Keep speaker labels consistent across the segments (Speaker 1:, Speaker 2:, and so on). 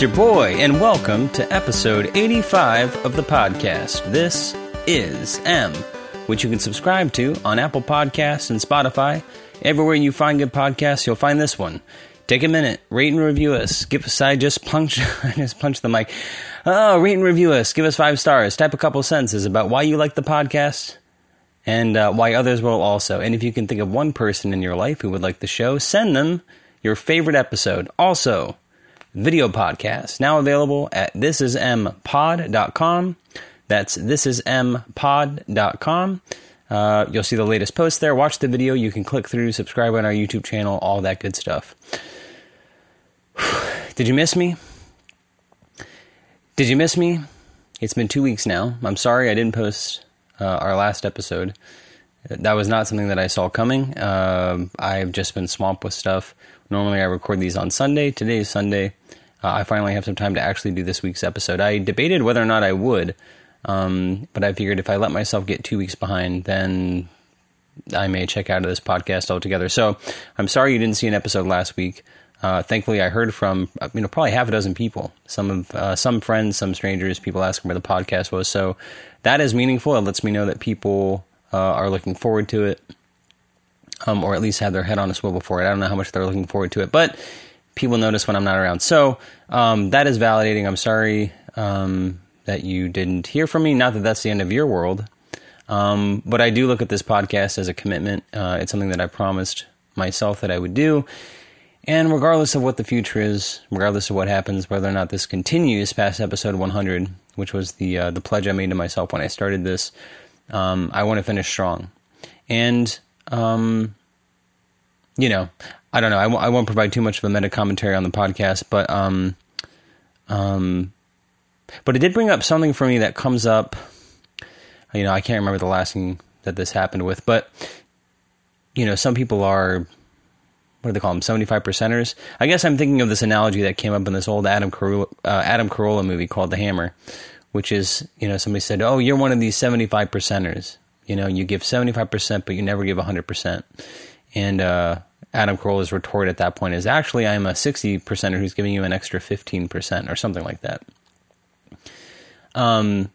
Speaker 1: It's your boy, and welcome to episode 85 of the podcast. This is M, which you can subscribe to on Apple Podcasts and Spotify. Everywhere you find good podcasts, you'll find this one. Take a minute, rate and review us. Give us, I just punch, I just punch the mic. Oh, rate and review us. Give us five stars. Type a couple sentences about why you like the podcast and uh, why others will also. And if you can think of one person in your life who would like the show, send them your favorite episode. Also, video podcast now available at thisismpod.com. That's thisismpod.com. Uh, you'll see the latest post there. Watch the video. You can click through, subscribe on our YouTube channel, all that good stuff. Did you miss me? Did you miss me? It's been two weeks now. I'm sorry I didn't post uh, our last episode. That was not something that I saw coming. Uh, I've just been swamped with stuff. Normally I record these on Sunday. Today is Sunday. Uh, I finally have some time to actually do this week's episode. I debated whether or not I would, um, but I figured if I let myself get two weeks behind, then I may check out of this podcast altogether. So I'm sorry you didn't see an episode last week. Uh, thankfully, I heard from you know probably half a dozen people, some of uh, some friends, some strangers, people asking where the podcast was. So that is meaningful. It lets me know that people uh, are looking forward to it, um, or at least have their head on a swivel for it. I don't know how much they're looking forward to it, but people notice when I'm not around. So um, that is validating. I'm sorry um, that you didn't hear from me. Not that that's the end of your world, um, but I do look at this podcast as a commitment. Uh, it's something that I promised myself that I would do and regardless of what the future is, regardless of what happens, whether or not this continues past episode 100, which was the uh, the pledge I made to myself when I started this, um, I want to finish strong. And um, you know, I don't know. I w- I won't provide too much of a meta commentary on the podcast, but um, um, but it did bring up something for me that comes up. You know, I can't remember the last thing that this happened with, but you know, some people are what do they call them? Seventy five percenters. I guess I'm thinking of this analogy that came up in this old Adam Carolla, uh, Adam Carolla movie called The Hammer, which is you know somebody said, "Oh, you're one of these seventy five percenters. You know, you give seventy five percent, but you never give hundred percent." And uh, Adam Carolla's retort at that point is, "Actually, I'm a sixty percenter who's giving you an extra fifteen percent or something like that." Um,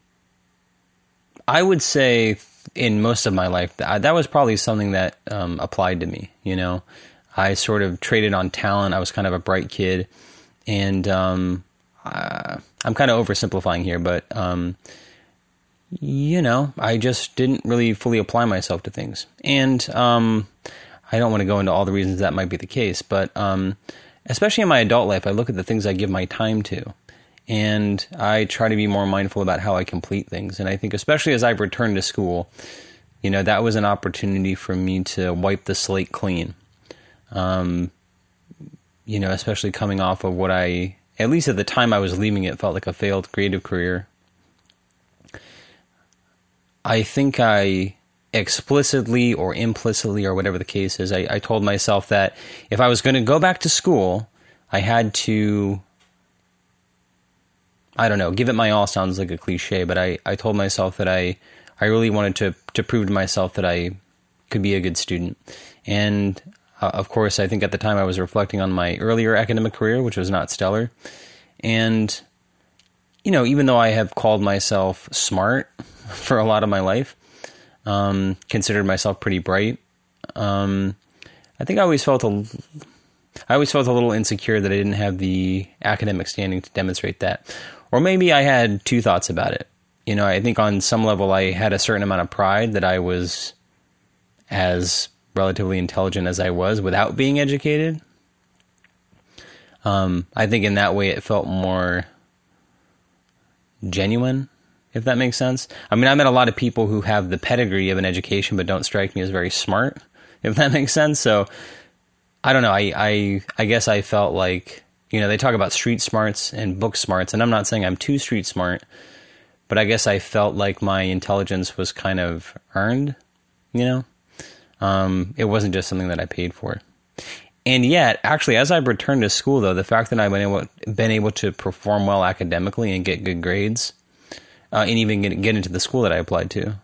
Speaker 1: I would say in most of my life that, that was probably something that um, applied to me. You know. I sort of traded on talent. I was kind of a bright kid, and um, uh, I'm kind of oversimplifying here, but um, you know, I just didn't really fully apply myself to things, and um, I don't want to go into all the reasons that might be the case, but um, especially in my adult life, I look at the things I give my time to. And I try to be more mindful about how I complete things. And I think, especially as I've returned to school, you know, that was an opportunity for me to wipe the slate clean um, you know, especially coming off of what I, at least at the time I was leaving it, felt like a failed creative career. I think I explicitly or implicitly, or whatever the case is, I, I told myself that if I was going to go back to school, I had to, I don't know, give it my all sounds like a cliche, but I, I told myself that I, I really wanted to, to prove to myself that I could be a good student. And uh, of course, I think at the time I was reflecting on my earlier academic career, which was not stellar. And, you know, even though I have called myself smart for a lot of my life, um, considered myself pretty bright, um, I think I always felt a, I always felt a little insecure that I didn't have the academic standing to demonstrate that. Or maybe I had two thoughts about it. You know, I think on some level I had a certain amount of pride that I was as relatively intelligent as I was without being educated. Um, I think in that way it felt more genuine, if that makes sense. I mean, I met a lot of people who have the pedigree of an education but don't strike me as very smart, if that makes sense. So I don't know. I, I, I guess I felt like, you know, they talk about street smarts and book smarts, and I'm not saying I'm too street smart, but I guess I felt like my intelligence was kind of earned, you know? Um, it wasn't just something that I paid for. And yet, actually, as I've returned to school, though, the fact that I've been able, been able to perform well academically and get good grades, uh, and even get, get into the school that I applied to,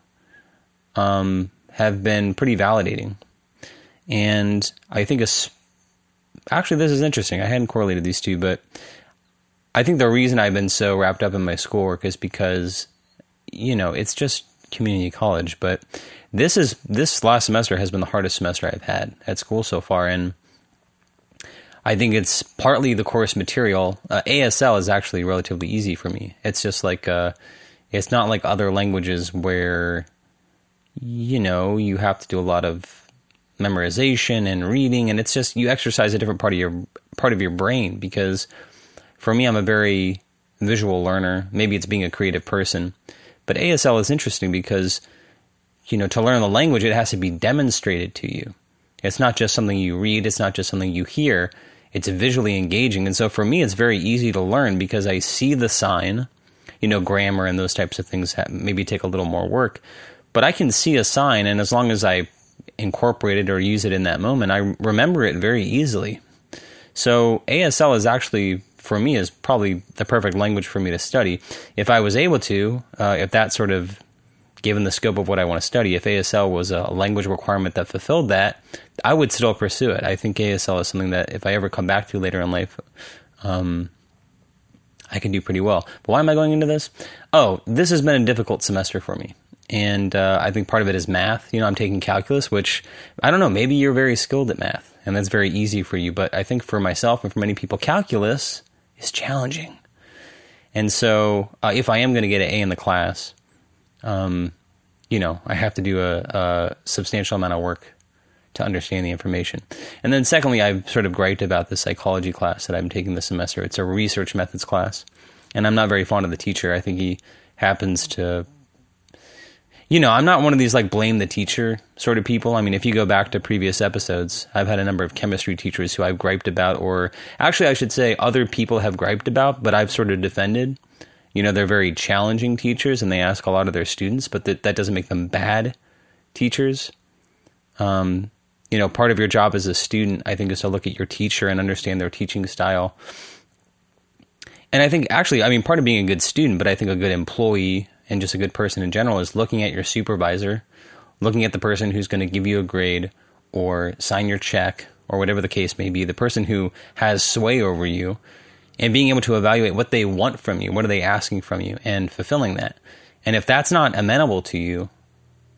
Speaker 1: um, have been pretty validating. And I think, actually, this is interesting. I hadn't correlated these two, but I think the reason I've been so wrapped up in my schoolwork is because, you know, it's just community college. But this is this last semester has been the hardest semester I've had at school so far, and I think it's partly the course material. Uh, ASL is actually relatively easy for me. It's just like uh, it's not like other languages where you know you have to do a lot of memorization and reading, and it's just you exercise a different part of your part of your brain because for me, I'm a very visual learner. Maybe it's being a creative person, but ASL is interesting because you know to learn the language, it has to be demonstrated to you. It's not just something you read. It's not just something you hear it's visually engaging. And so for me, it's very easy to learn because I see the sign. You know, grammar and those types of things maybe take a little more work, but I can see a sign, and as long as I incorporate it or use it in that moment, I remember it very easily. So ASL is actually for me is probably the perfect language for me to study. If I was able to, uh, if that sort of given the scope of what I want to study, if ASL was a language requirement that fulfilled that, I would still pursue it. I think ASL is something that if I ever come back to later in life, um, I can do pretty well. But why am I going into this? Oh, this has been a difficult semester for me. And uh, I think part of it is math. You know, I'm taking calculus, which I don't know, maybe you're very skilled at math and that's very easy for you. But I think for myself and for many people, calculus is challenging. And so uh, if I am going to get an A in the class, um, you know, I have to do a, a, substantial amount of work to understand the information. And then, secondly, I've sort of griped about the psychology class that I'm taking this semester. It's a research methods class, and I'm not very fond of the teacher. I think he happens to, you know, I'm not one of these like blame the teacher sort of people. I mean, if you go back to previous episodes, I've had a number of chemistry teachers who I've griped about, or actually, I should say, other people have griped about, but I've sort of defended you know, they're very challenging teachers and they ask a lot of their students, but that, that doesn't make them bad teachers. Um, you know, part of your job as a student, I think, is to look at your teacher and understand their teaching style. And I think actually, I mean, part of being a good student, but I think a good employee and just a good person in general is looking at your supervisor, looking at the person who's going to give you a grade or sign your check or whatever the case may be, the person who has sway over you and being able to evaluate what they want from you, what are they asking from you, and fulfilling that. And if that's not amenable to you,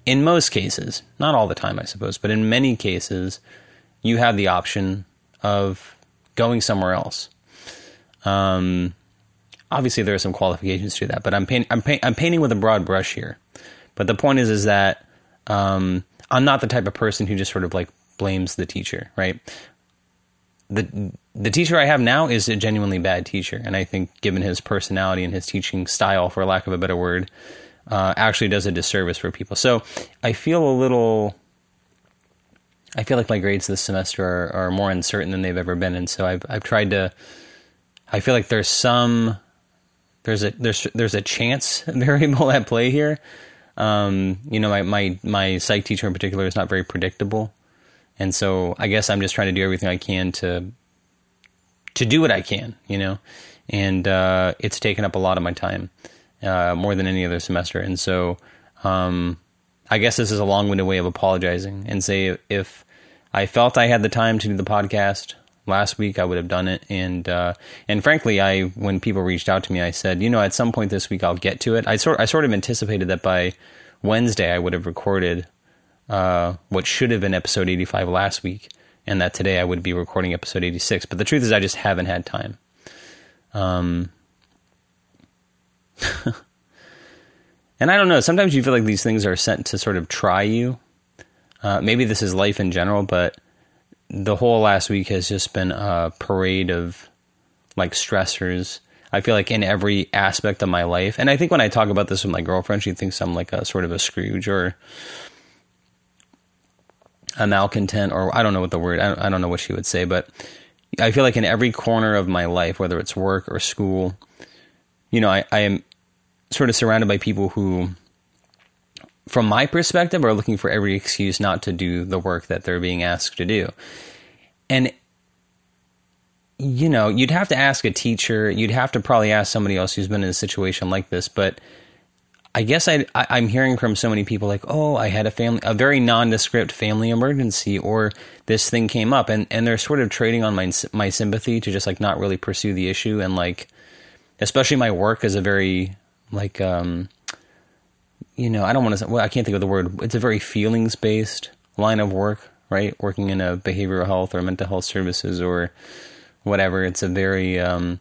Speaker 1: in most cases, not all the time, I suppose, but in many cases, you have the option of going somewhere else. Um, obviously, there are some qualifications to that, but I'm, paint, I'm, paint, I'm painting with a broad brush here. But the point is, is that um, I'm not the type of person who just sort of like blames the teacher, right? The the teacher I have now is a genuinely bad teacher, and I think given his personality and his teaching style, for lack of a better word, uh, actually does a disservice for people. So I feel a little. I feel like my grades this semester are, are more uncertain than they've ever been, and so I've I've tried to. I feel like there's some there's a there's there's a chance variable at play here. Um, you know, my, my my psych teacher in particular is not very predictable. And so I guess I'm just trying to do everything I can to to do what I can, you know. And uh, it's taken up a lot of my time, uh, more than any other semester. And so um, I guess this is a long-winded way of apologizing and say if I felt I had the time to do the podcast last week, I would have done it. And uh, and frankly, I when people reached out to me, I said, you know, at some point this week I'll get to it. I sort I sort of anticipated that by Wednesday I would have recorded uh, what should have been episode 85 last week, and that today I would be recording episode 86. But the truth is, I just haven't had time. Um, and I don't know. Sometimes you feel like these things are sent to sort of try you. Uh, maybe this is life in general, but the whole last week has just been a parade of like stressors. I feel like in every aspect of my life, and I think when I talk about this with my girlfriend, she thinks I'm like a sort of a Scrooge or a malcontent, or I don't know what the word, I don't know what she would say, but I feel like in every corner of my life, whether it's work or school, you know, I, I am sort of surrounded by people who, from my perspective, are looking for every excuse not to do the work that they're being asked to do. And, you know, you'd have to ask a teacher, you'd have to probably ask somebody else who's been in a situation like this, but I guess I, I am hearing from so many people like, oh, I had a family, a very nondescript family emergency, or this thing came up, and and they're sort of trading on my my sympathy to just like not really pursue the issue and like especially my work is a very like um, you know I don't want to well I can't think of the word. It's a very feelings based line of work, right? Working in a behavioral health or mental health services or whatever. It's a very um,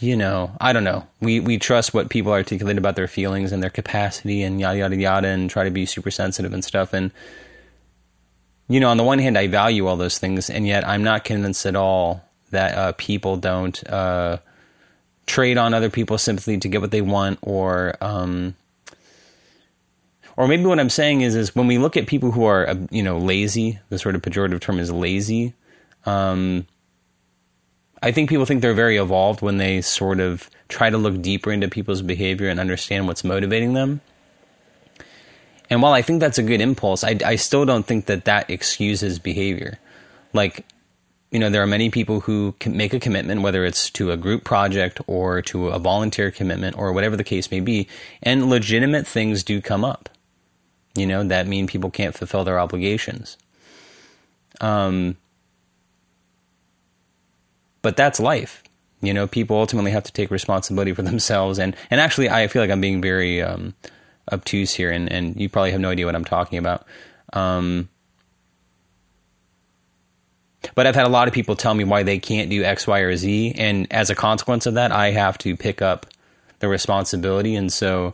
Speaker 1: you know, I don't know. We we trust what people articulate about their feelings and their capacity and yada yada yada, and try to be super sensitive and stuff. And you know, on the one hand, I value all those things, and yet I'm not convinced at all that uh, people don't uh, trade on other people's sympathy to get what they want, or um, or maybe what I'm saying is is when we look at people who are uh, you know lazy, the sort of pejorative term is lazy. Um, I think people think they're very evolved when they sort of try to look deeper into people's behavior and understand what's motivating them. And while I think that's a good impulse, I, I still don't think that that excuses behavior. Like, you know, there are many people who can make a commitment, whether it's to a group project or to a volunteer commitment or whatever the case may be, and legitimate things do come up. You know, that mean people can't fulfill their obligations. Um, but that's life. You know, people ultimately have to take responsibility for themselves. And, and actually, I feel like I'm being very um, obtuse here, and, and you probably have no idea what I'm talking about. Um, but I've had a lot of people tell me why they can't do X, Y, or Z. And as a consequence of that, I have to pick up the responsibility. And so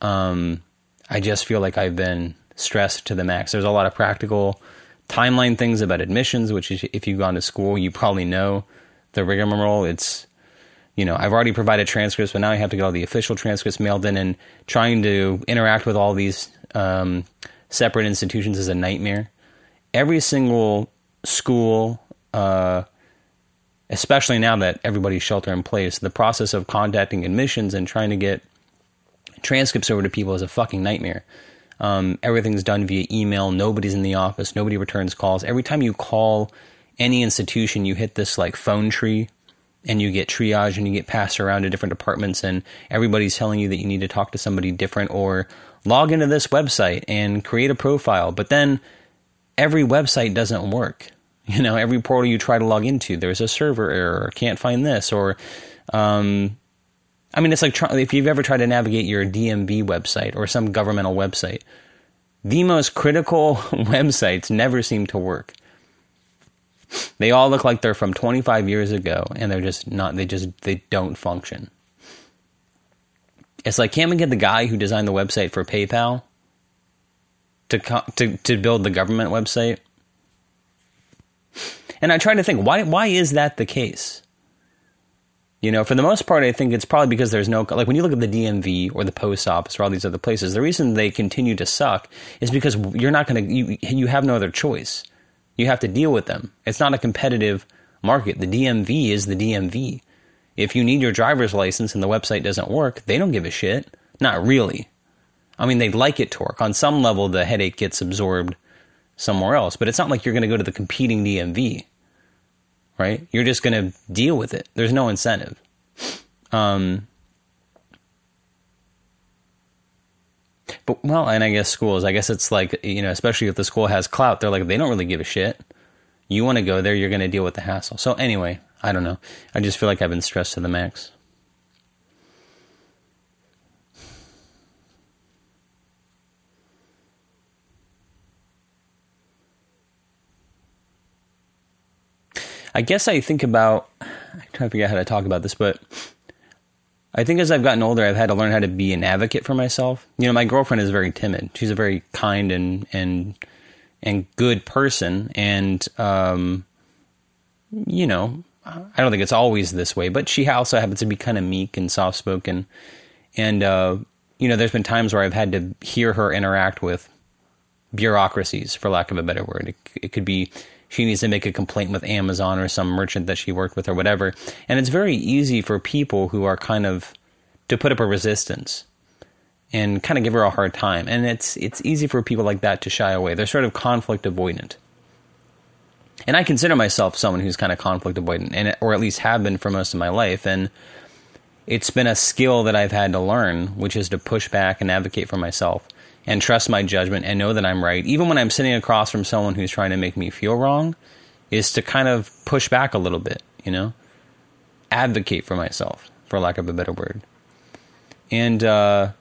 Speaker 1: um, I just feel like I've been stressed to the max. There's a lot of practical timeline things about admissions, which if you've gone to school, you probably know the rigmarole. It's you know I've already provided transcripts, but now I have to get all the official transcripts mailed in, and trying to interact with all these um, separate institutions is a nightmare. Every single school, uh, especially now that everybody's shelter in place, the process of contacting admissions and trying to get transcripts over to people is a fucking nightmare. Um, everything's done via email. Nobody's in the office. Nobody returns calls. Every time you call any institution, you hit this like phone tree and you get triage and you get passed around to different departments and everybody's telling you that you need to talk to somebody different or log into this website and create a profile. But then every website doesn't work. You know, every portal you try to log into, there's a server error, or can't find this, or, um, I mean, it's like try, if you've ever tried to navigate your DMV website or some governmental website, the most critical websites never seem to work. They all look like they're from 25 years ago and they're just not, they just, they don't function. It's like, can't we get the guy who designed the website for PayPal to, to, to build the government website? And I try to think, why, why is that the case? You know, for the most part, I think it's probably because there's no, like when you look at the DMV or the post office or all these other places, the reason they continue to suck is because you're not going to, you, you have no other choice. You have to deal with them. It's not a competitive market. The DMV is the DMV. If you need your driver's license and the website doesn't work, they don't give a shit. Not really. I mean, they'd like it to work. On some level, the headache gets absorbed somewhere else, but it's not like you're going to go to the competing DMV, right? You're just going to deal with it. There's no incentive. Um, But well, and I guess schools. I guess it's like you know, especially if the school has clout, they're like they don't really give a shit. You want to go there, you're going to deal with the hassle. So anyway, I don't know. I just feel like I've been stressed to the max. I guess I think about. I'm trying to figure out how to talk about this, but I think as I've gotten older, I've had to learn how to be an advocate for myself. You know, my girlfriend is very timid. She's a very kind and and and good person, and um, you know, I don't think it's always this way, but she also happens to be kind of meek and soft spoken. And uh, you know, there's been times where I've had to hear her interact with bureaucracies, for lack of a better word. It, it could be she needs to make a complaint with Amazon or some merchant that she worked with or whatever. And it's very easy for people who are kind of to put up a resistance and kind of give her a hard time. And it's it's easy for people like that to shy away. They're sort of conflict avoidant. And I consider myself someone who's kind of conflict avoidant, and or at least have been for most of my life. And it's been a skill that I've had to learn, which is to push back and advocate for myself and trust my judgment and know that I'm right, even when I'm sitting across from someone who's trying to make me feel wrong, is to kind of push back a little bit, you know? Advocate for myself. for lack of a better word. And uh,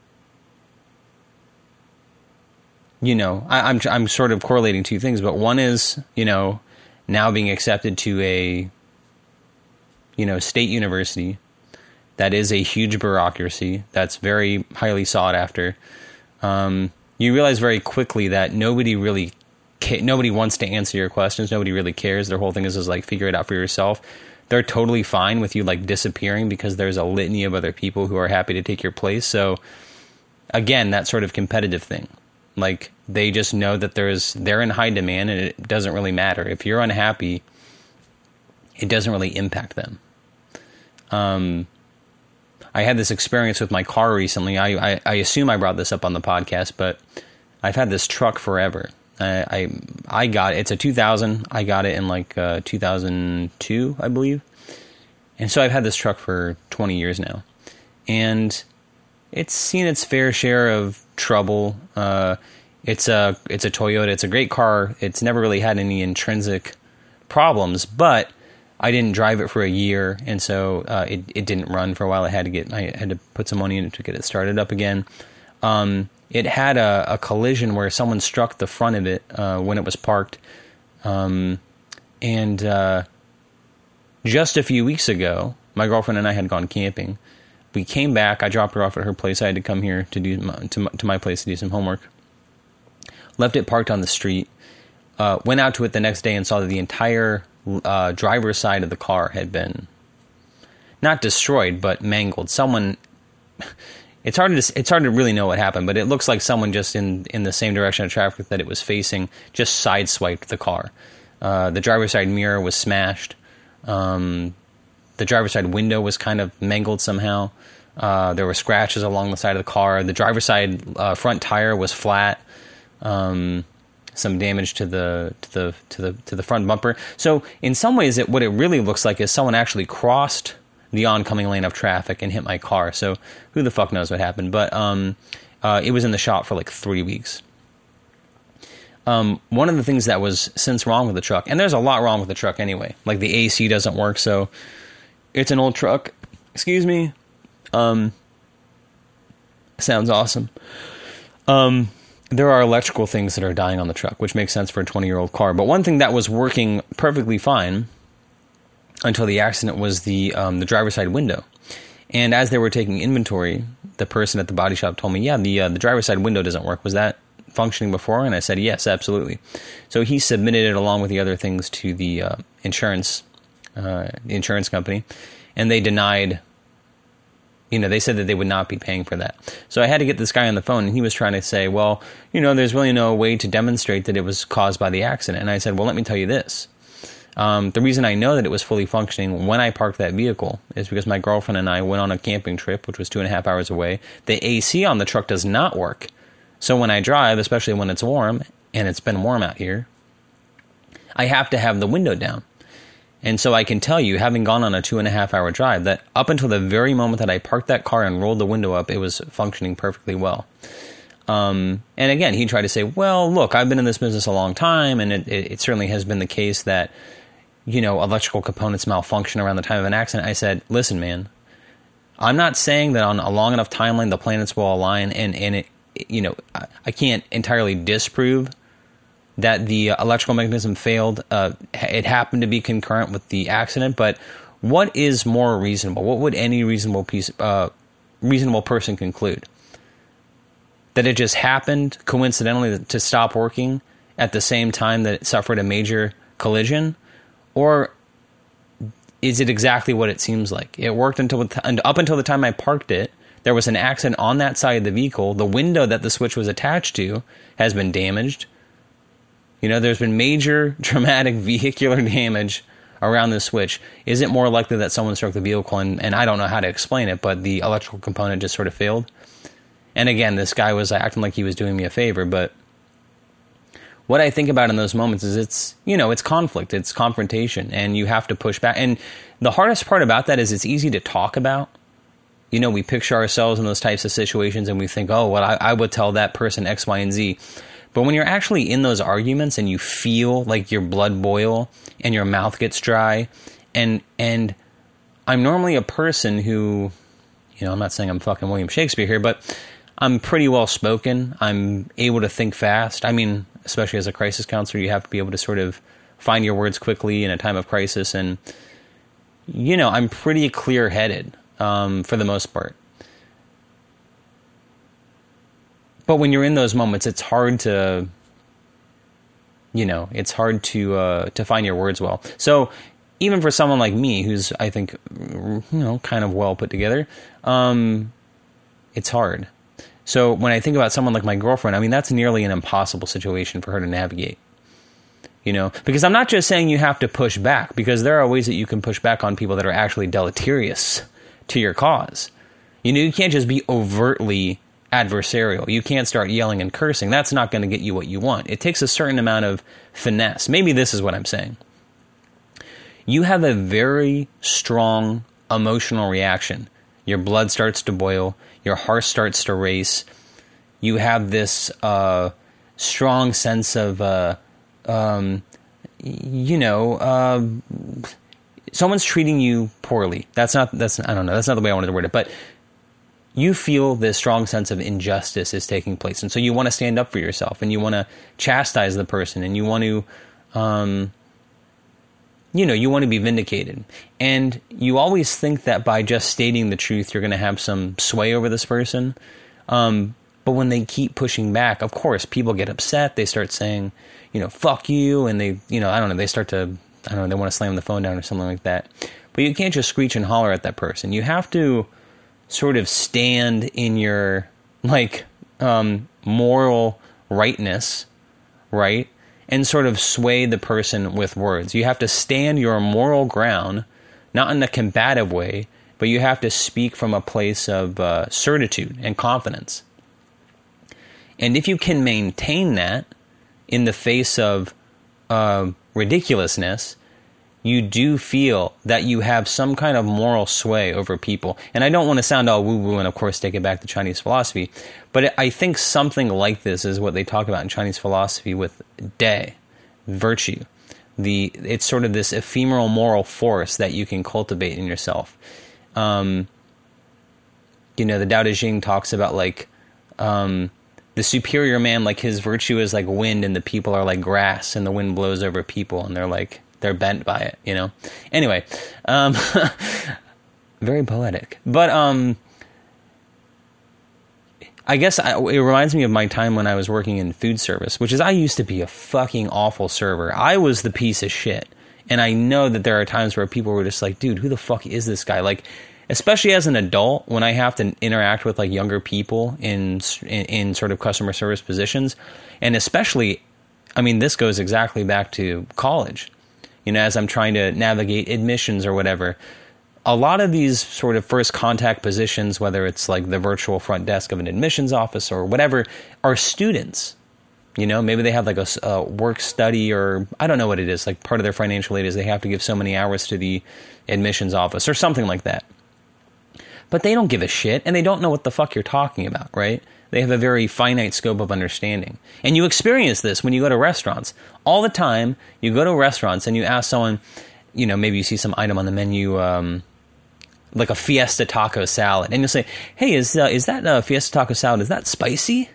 Speaker 1: you know, I, I'm I'm sort of correlating two things, but one is you know now being accepted to a you know state university that is a huge bureaucracy that's very highly sought after. Um, you realize very quickly that nobody really ca- nobody wants to answer your questions. Nobody really cares. Their whole thing is is like figure it out for yourself. They're totally fine with you like disappearing because there's a litany of other people who are happy to take your place. So again, that sort of competitive thing. Like they just know that there's they're in high demand and it doesn't really matter. If you're unhappy, it doesn't really impact them. Um I had this experience with my car recently. I, I, I assume I brought this up on the podcast, but I've had this truck forever. I, I, I got it. It's a 2000. I got it in like uh, 2002, I believe. And so I've had this truck for 20 years now, and it's seen its fair share of trouble. Uh, it's a it's a Toyota. It's a great car. It's never really had any intrinsic problems, but I didn't drive it for a year, and so uh, it it didn't run for a while. I had to get I had to put some money in it to get it started up again. Um, it had a, a, collision where someone struck the front of it uh, when it was parked, um, and uh, just a few weeks ago, my girlfriend and I had gone camping. We came back. I dropped her off at her place. I had to come here to do my, to, my, to my place to do some homework. Left it parked on the street. Uh, went out to it the next day and saw that the entire uh, driver's side of the car had been not destroyed but mangled. Someone. It's hard to it's hard to really know what happened, but it looks like someone just in in the same direction of traffic that it was facing just sideswiped the car. Uh, the driver's side mirror was smashed. Um, the driver's side window was kind of mangled somehow. Uh, there were scratches along the side of the car. The driver's side uh, front tire was flat. Um, some damage to the to the to the to the front bumper. So in some ways, it, what it really looks like is someone actually crossed the oncoming lane of traffic and hit my car. So who the fuck knows what happened? But um, uh, it was in the shop for like three weeks. Um, one of the things that was since wrong with the truck, and there's a lot wrong with the truck anyway. Like the AC doesn't work, so it's an old truck. Excuse me. Um, sounds awesome. Um, there are electrical things that are dying on the truck, which makes sense for a 20 year old car. But one thing that was working perfectly fine until the accident was the um, the driver's side window. And as they were taking inventory, the person at the body shop told me, "Yeah, the uh, the driver's side window doesn't work. Was that functioning before?" And I said, "Yes, absolutely." So he submitted it along with the other things to the uh, insurance uh, insurance company, and they denied. You know, they said that they would not be paying for that. So I had to get this guy on the phone, and he was trying to say, "Well, you know, there's really no way to demonstrate that it was caused by the accident." And I said, "Well, let me tell you this." Um, the reason I know that it was fully functioning when I parked that vehicle is because my girlfriend and I went on a camping trip, which was two and a half hours away. The AC on the truck does not work. So when I drive, especially when it's warm, and it's been warm out here, I have to have the window down. And so I can tell you, having gone on a two and a half hour drive, that up until the very moment that I parked that car and rolled the window up, it was functioning perfectly well. Um, and again, he tried to say, well, look, I've been in this business a long time, and it, it, it certainly has been the case that you know, electrical components malfunction around the time of an accident, I said, listen, man, I'm not saying that on a long enough timeline the planets will align and, and it, you know, I, I can't entirely disprove that the electrical mechanism failed. Uh, it happened to be concurrent with the accident, but what is more reasonable? What would any reasonable piece, uh, reasonable person conclude? That it just happened coincidentally to stop working at the same time that it suffered a major collision? or is it exactly what it seems like? It worked until up until the time I parked it. There was an accident on that side of the vehicle. The window that the switch was attached to has been damaged. You know, there's been major traumatic vehicular damage around the switch. Is it more likely that someone struck the vehicle and, and I don't know how to explain it, but the electrical component just sort of failed? And again, this guy was acting like he was doing me a favor, but what I think about in those moments is it's, you know, it's conflict, it's confrontation, and you have to push back. And the hardest part about that is it's easy to talk about. You know, we picture ourselves in those types of situations and we think, oh, well, I, I would tell that person X, Y, and Z. But when you're actually in those arguments and you feel like your blood boil and your mouth gets dry, and and I'm normally a person who You know, I'm not saying I'm fucking William Shakespeare here, but I'm pretty well spoken. I'm able to think fast. I mean, especially as a crisis counselor, you have to be able to sort of find your words quickly in a time of crisis. And, you know, I'm pretty clear headed um, for the most part. But when you're in those moments, it's hard to, you know, it's hard to uh, to find your words well. So even for someone like me, who's I think, you know, kind of well put together, um, it's hard. So when I think about someone like my girlfriend, I mean, that's nearly an impossible situation for her to navigate. You know, because I'm not just saying you have to push back, because there are ways that you can push back on people that are actually deleterious to your cause. You know, you can't just be overtly adversarial. You can't start yelling and cursing. That's not going to get you what you want. It takes a certain amount of finesse. Maybe this is what I'm saying. You have a very strong emotional reaction. Your blood starts to boil your heart starts to race. You have this uh, strong sense of, uh, um, you know, uh, someone's treating you poorly. That's not. That's I don't know. That's not the way I wanted to word it, but you feel this strong sense of injustice is taking place, and so you want to stand up for yourself, and you want to chastise the person, and you want to. Um, you know, you want to be vindicated. And you always think that by just stating the truth, you're going to have some sway over this person. Um, but when they keep pushing back, of course, people get upset. They start saying, you know, fuck you. And they, you know, I don't know, they start to, I don't know, they want to slam the phone down or something like that. But you can't just screech and holler at that person. You have to sort of stand in your, like, um, moral rightness, right? and sort of sway the person with words. You have to stand your moral ground, not in a combative way, but you have to speak from a place of uh, certitude and confidence. And if you can maintain that in the face of uh, ridiculousness, you do feel that you have some kind of moral sway over people. And I don't want to sound all woo woo and, of course, take it back to Chinese philosophy, but I think something like this is what they talk about in Chinese philosophy with day, virtue. The it's sort of this ephemeral moral force that you can cultivate in yourself. Um, you know, the Tao Te Ching talks about like um, the superior man, like his virtue is like wind, and the people are like grass, and the wind blows over people, and they're like they're bent by it, you know. Anyway, um, very poetic, but um, I guess I, it reminds me of my time when I was working in food service, which is I used to be a fucking awful server. I was the piece of shit, and I know that there are times where people were just like, "Dude, who the fuck is this guy?" Like, especially as an adult, when I have to interact with like younger people in, in, in sort of customer service positions, and especially, I mean, this goes exactly back to college you know, as I'm trying to navigate admissions or whatever. A lot of these sort of first contact positions, whether it's like the virtual front desk of an admissions office or whatever, are students. You know, maybe they have like a, a work study or I don't know what it is. Like part of their financial aid is they have to give so many hours to the admissions office or something like that. But they don't give a shit and they don't know what the fuck you're talking about, right? They have a very finite scope of understanding. And you experience this when you go to restaurants. All the time, you go to restaurants and you ask someone, you know, maybe you see some item on the menu, um, like a fiesta taco salad, and you'll say, "Hey, is uh, is that a fiesta taco salad? Is that spicy?"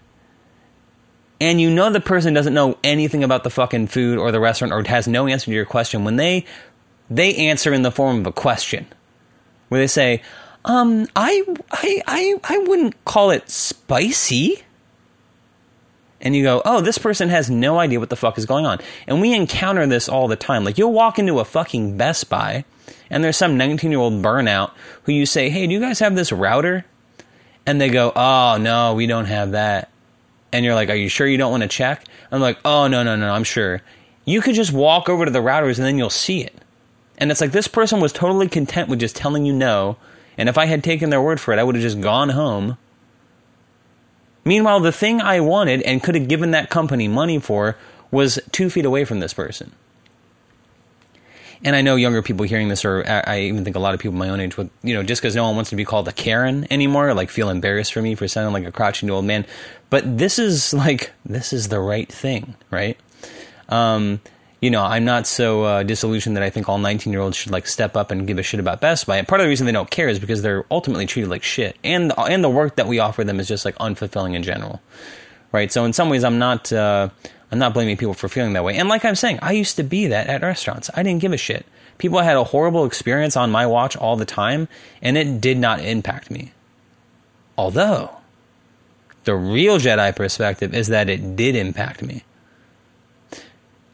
Speaker 1: And you know the person doesn't know anything about the fucking food or the restaurant or has no answer to your question when they they answer in the form of a question, where they say, um, I, I, I, I wouldn't call it spicy. And you go, oh, this person has no idea what the fuck is going on. And we encounter this all the time. Like, you'll walk into a fucking Best Buy, and there's some 19 year old burnout who you say, hey, do you guys have this router? And they go, oh, no, we don't have that. And you're like, are you sure you don't want to check? I'm like, oh, no, no, no, I'm sure. You could just walk over to the routers and then you'll see it. And it's like this person was totally content with just telling you no and if I had taken their word for it, I would have just gone home. Meanwhile, the thing I wanted and could have given that company money for was two feet away from this person. And I know younger people hearing this, or I even think a lot of people my own age, would, you know, just because no one wants to be called a Karen anymore, like feel embarrassed for me for sounding like a crotchety old man. But this is like, this is the right thing, right? Um, you know, I'm not so uh, disillusioned that I think all 19 year olds should like step up and give a shit about Best Buy. And part of the reason they don't care is because they're ultimately treated like shit, and the, and the work that we offer them is just like unfulfilling in general, right? So in some ways, I'm not uh, I'm not blaming people for feeling that way. And like I'm saying, I used to be that at restaurants. I didn't give a shit. People had a horrible experience on my watch all the time, and it did not impact me. Although, the real Jedi perspective is that it did impact me.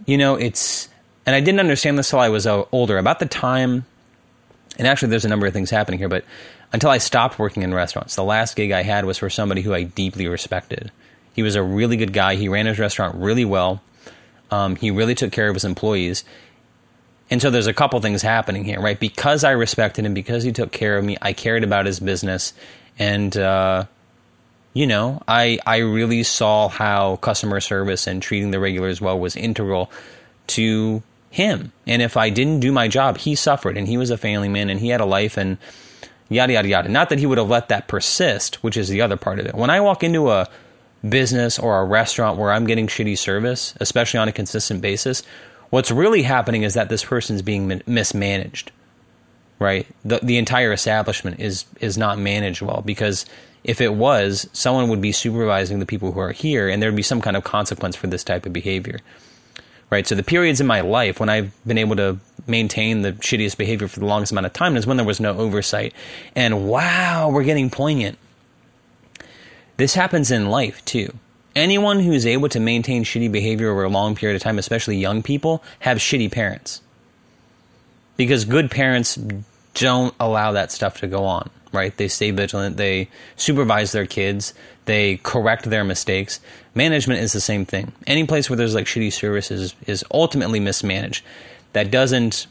Speaker 1: You know, it's, and I didn't understand this till I was uh, older. About the time, and actually, there's a number of things happening here, but until I stopped working in restaurants, the last gig I had was for somebody who I deeply respected. He was a really good guy. He ran his restaurant really well. Um, he really took care of his employees. And so there's a couple things happening here, right? Because I respected him, because he took care of me, I cared about his business, and uh, you know, I I really saw how customer service and treating the regulars well was integral to him. And if I didn't do my job, he suffered, and he was a family man, and he had a life, and yada yada yada. Not that he would have let that persist, which is the other part of it. When I walk into a business or a restaurant where I'm getting shitty service, especially on a consistent basis, What's really happening is that this person's being mismanaged, right? The the entire establishment is is not managed well because if it was, someone would be supervising the people who are here, and there'd be some kind of consequence for this type of behavior, right? So the periods in my life when I've been able to maintain the shittiest behavior for the longest amount of time is when there was no oversight. And wow, we're getting poignant. This happens in life too anyone who's able to maintain shitty behavior over a long period of time, especially young people, have shitty parents. Because good parents don't allow that stuff to go on, right? They stay vigilant, they supervise their kids, they correct their mistakes. Management is the same thing. Any place where there's like shitty services is ultimately mismanaged. That doesn't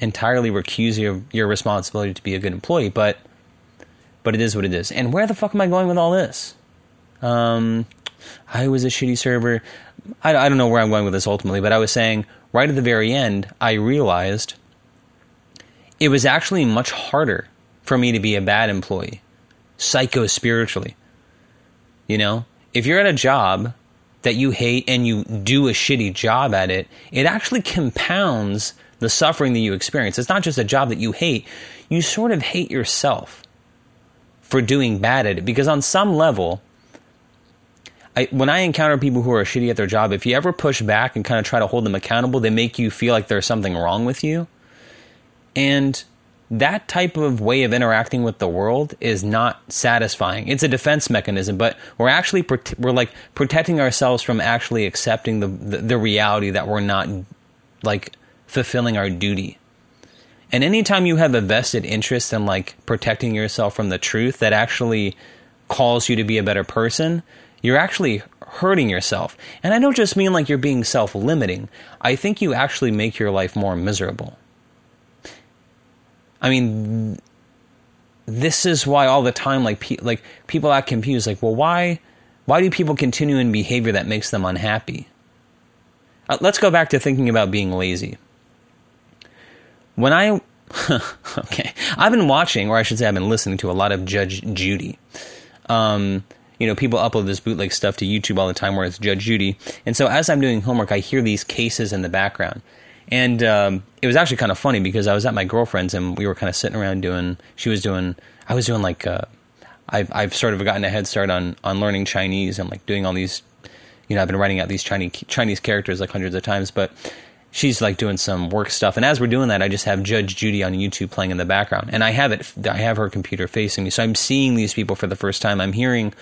Speaker 1: entirely recuse your your responsibility to be a good employee, but but it is what it is. And where the fuck am I going with all this? Um, I was a shitty server. I, I don't know where I'm going with this ultimately, but I was saying right at the very end, I realized it was actually much harder for me to be a bad employee, psycho spiritually. You know, if you're at a job that you hate and you do a shitty job at it, it actually compounds the suffering that you experience. It's not just a job that you hate, you sort of hate yourself for doing bad at it because on some level, I, when I encounter people who are shitty at their job, if you ever push back and kind of try to hold them accountable, they make you feel like there's something wrong with you. And that type of way of interacting with the world is not satisfying. It's a defense mechanism, but we're actually we're like protecting ourselves from actually accepting the, the, the reality that we're not like fulfilling our duty. And anytime you have a vested interest in like protecting yourself from the truth that actually calls you to be a better person, you're actually hurting yourself. And I don't just mean like you're being self limiting, I think you actually make your life more miserable. I mean, this is why all the time, like, pe- like people act confused. Like, well, why, why do people continue in behavior that makes them unhappy? Uh, let's go back to thinking about being lazy. When I, okay, I've been watching, or I should say, I've been listening to a lot of Judge Judy. Um, you know, people upload this bootleg stuff to YouTube all the time where it's Judge Judy. And so as I'm doing homework, I hear these cases in the background. And um, it was actually kind of funny because I was at my girlfriend's and we were kind of sitting around doing, she was doing, I was doing like, uh, I've, I've sort of gotten a head start on, on learning Chinese and like doing all these, you know, I've been writing out these Chinese, Chinese characters like hundreds of times, but she's like doing some work stuff. And as we're doing that, I just have Judge Judy on YouTube playing in the background, and I have it. I have her computer facing me, so I'm seeing these people for the first time. I'm hearing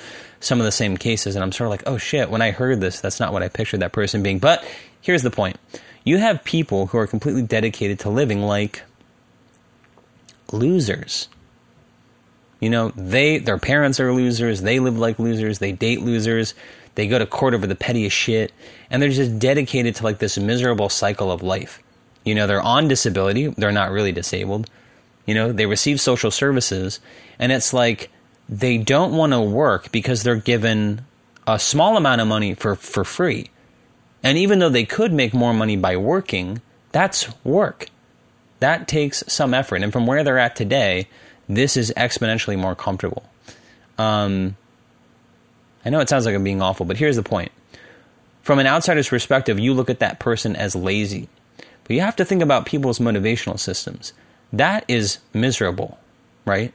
Speaker 1: some of the same cases, and I'm sort of like, oh shit. When I heard this, that's not what I pictured that person being. But here's the point: you have people who are completely dedicated to living like losers. You know, they their parents are losers. They live like losers. They date losers they go to court over the pettiest shit, and they're just dedicated to like this miserable cycle of life. You know, they're on disability, they're not really disabled. You know, they receive social services, and it's like they don't want to work because they're given a small amount of money for, for free. And even though they could make more money by working, that's work. That takes some effort. And from where they're at today, this is exponentially more comfortable. Um, I know it sounds like I'm being awful, but here's the point. from an outsider's perspective, you look at that person as lazy. But you have to think about people's motivational systems. That is miserable, right?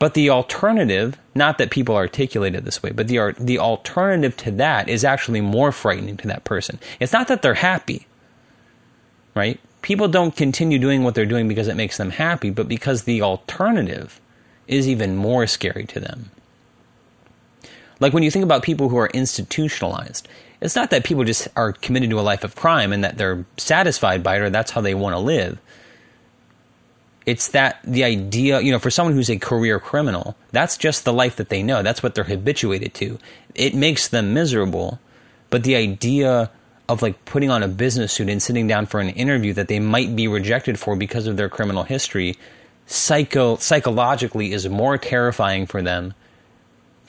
Speaker 1: But the alternative, not that people articulate it this way, but the the alternative to that is actually more frightening to that person. It's not that they're happy, right? People don't continue doing what they're doing because it makes them happy, but because the alternative is even more scary to them. Like when you think about people who are institutionalized, it's not that people just are committed to a life of crime and that they're satisfied by it or that's how they want to live it's that the idea, you know, for someone who's a career criminal, that's just the life that they know. That's what they're habituated to. It makes them miserable. But the idea of like putting on a business suit and sitting down for an interview that they might be rejected for because of their criminal history, psycho psychologically is more terrifying for them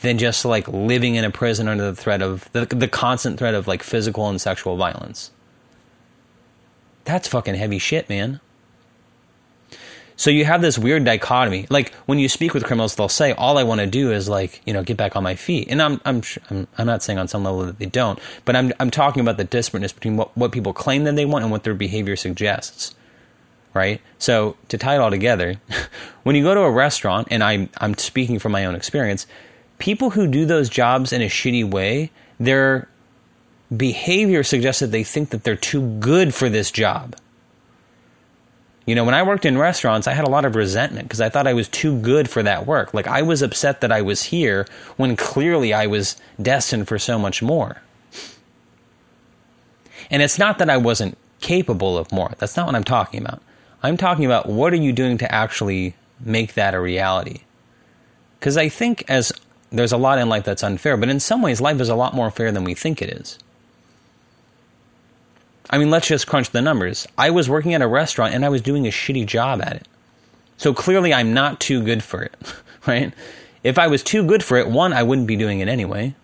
Speaker 1: than just like living in a prison under the threat of the, the constant threat of like physical and sexual violence. That's fucking heavy shit, man. So you have this weird dichotomy. Like when you speak with criminals, they'll say, "All I want to do is like you know get back on my feet." And I'm I'm I'm, I'm not saying on some level that they don't, but I'm I'm talking about the disparateness between what what people claim that they want and what their behavior suggests. Right. So to tie it all together, when you go to a restaurant, and I'm I'm speaking from my own experience, people who do those jobs in a shitty way, their behavior suggests that they think that they're too good for this job you know, when I worked in restaurants, I had a lot of resentment because I thought I was too good for that work. Like, I was upset that I was here when clearly I was destined for so much more. And it's not that I wasn't capable of more. That's not what I'm talking about. I'm talking about what are you doing to actually make that a reality? Because I think as there's a lot in life that's unfair, but in some ways, life is a lot more fair than we think it is. I mean, let's just crunch the numbers. I was working at a restaurant and I was doing a shitty job at it. So clearly, I'm not too good for it, right? If I was too good for it, one, I wouldn't be doing it anyway,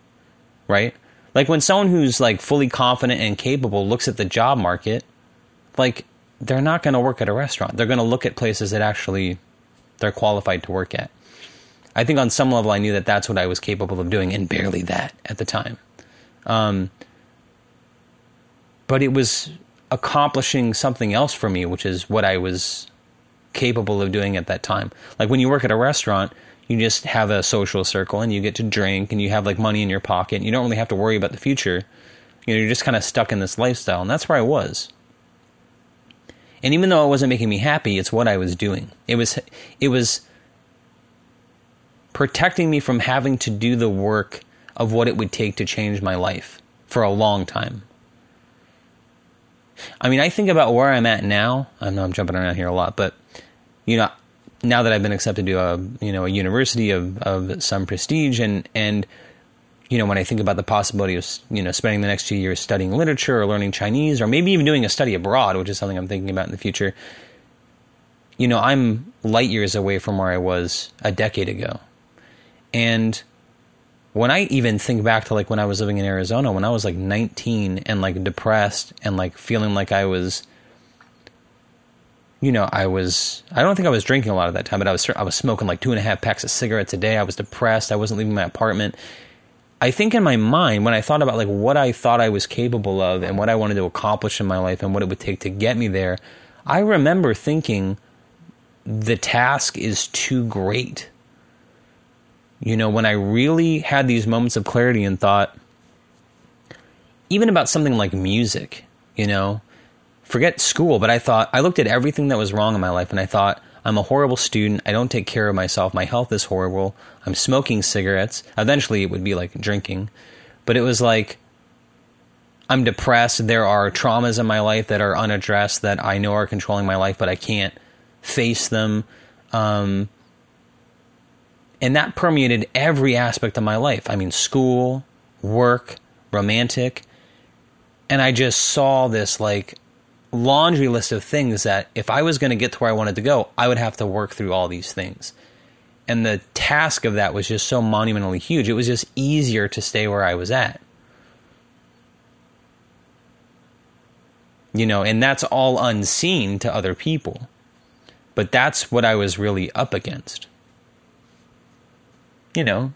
Speaker 1: right? Like when someone who's like fully confident and capable looks at the job market, like they're not going to work at a restaurant. They're going to look at places that actually they're qualified to work at. I think on some level I knew that that's what I was capable of doing, and barely that at the time. Um, but it was accomplishing something else for me, which is what I was capable of doing at that time. Like when you work at a restaurant, you just have a social circle and you get to drink and you have like money in your pocket. And you don't really have to worry about the future. You know, you're just kind of stuck in this lifestyle, and that's where I was. And even though it wasn't making me happy, it's what I was doing. It was it was protecting me from having to do the work of what it would take to change my life for a long time. I mean, I think about where I'm at now. I know I'm jumping around here a lot, but you know, now that I've been accepted to a you know a university of of some prestige, and and you know, when I think about the possibility of you know spending the next two years studying literature or learning Chinese, or maybe even doing a study abroad, which is something I'm thinking about in the future. You know, I'm light years away from where I was a decade ago, and when I even think back to like when I was living in Arizona, when I was like 19 and like depressed and like feeling like I was, you know, I was, I don't think I was drinking a lot at that time, but I was, I was smoking like two and a half packs of cigarettes a day. I was depressed. I wasn't leaving my apartment. I think in my mind, when I thought about like what I thought I was capable of and what I wanted to accomplish in my life and what it would take to get me there, I remember thinking the task is too great you know, when I really had these moments of clarity and thought, even about something like music, you know, forget school, but I thought, I looked at everything that was wrong in my life and I thought, I'm a horrible student. I don't take care of myself. My health is horrible. I'm smoking cigarettes. Eventually, it would be like drinking. But it was like, I'm depressed. There are traumas in my life that are unaddressed that I know are controlling my life, but I can't face them. Um, and that permeated every aspect of my life. I mean, school, work, romantic. And I just saw this like laundry list of things that if I was going to get to where I wanted to go, I would have to work through all these things. And the task of that was just so monumentally huge. It was just easier to stay where I was at. You know, and that's all unseen to other people. But that's what I was really up against you know.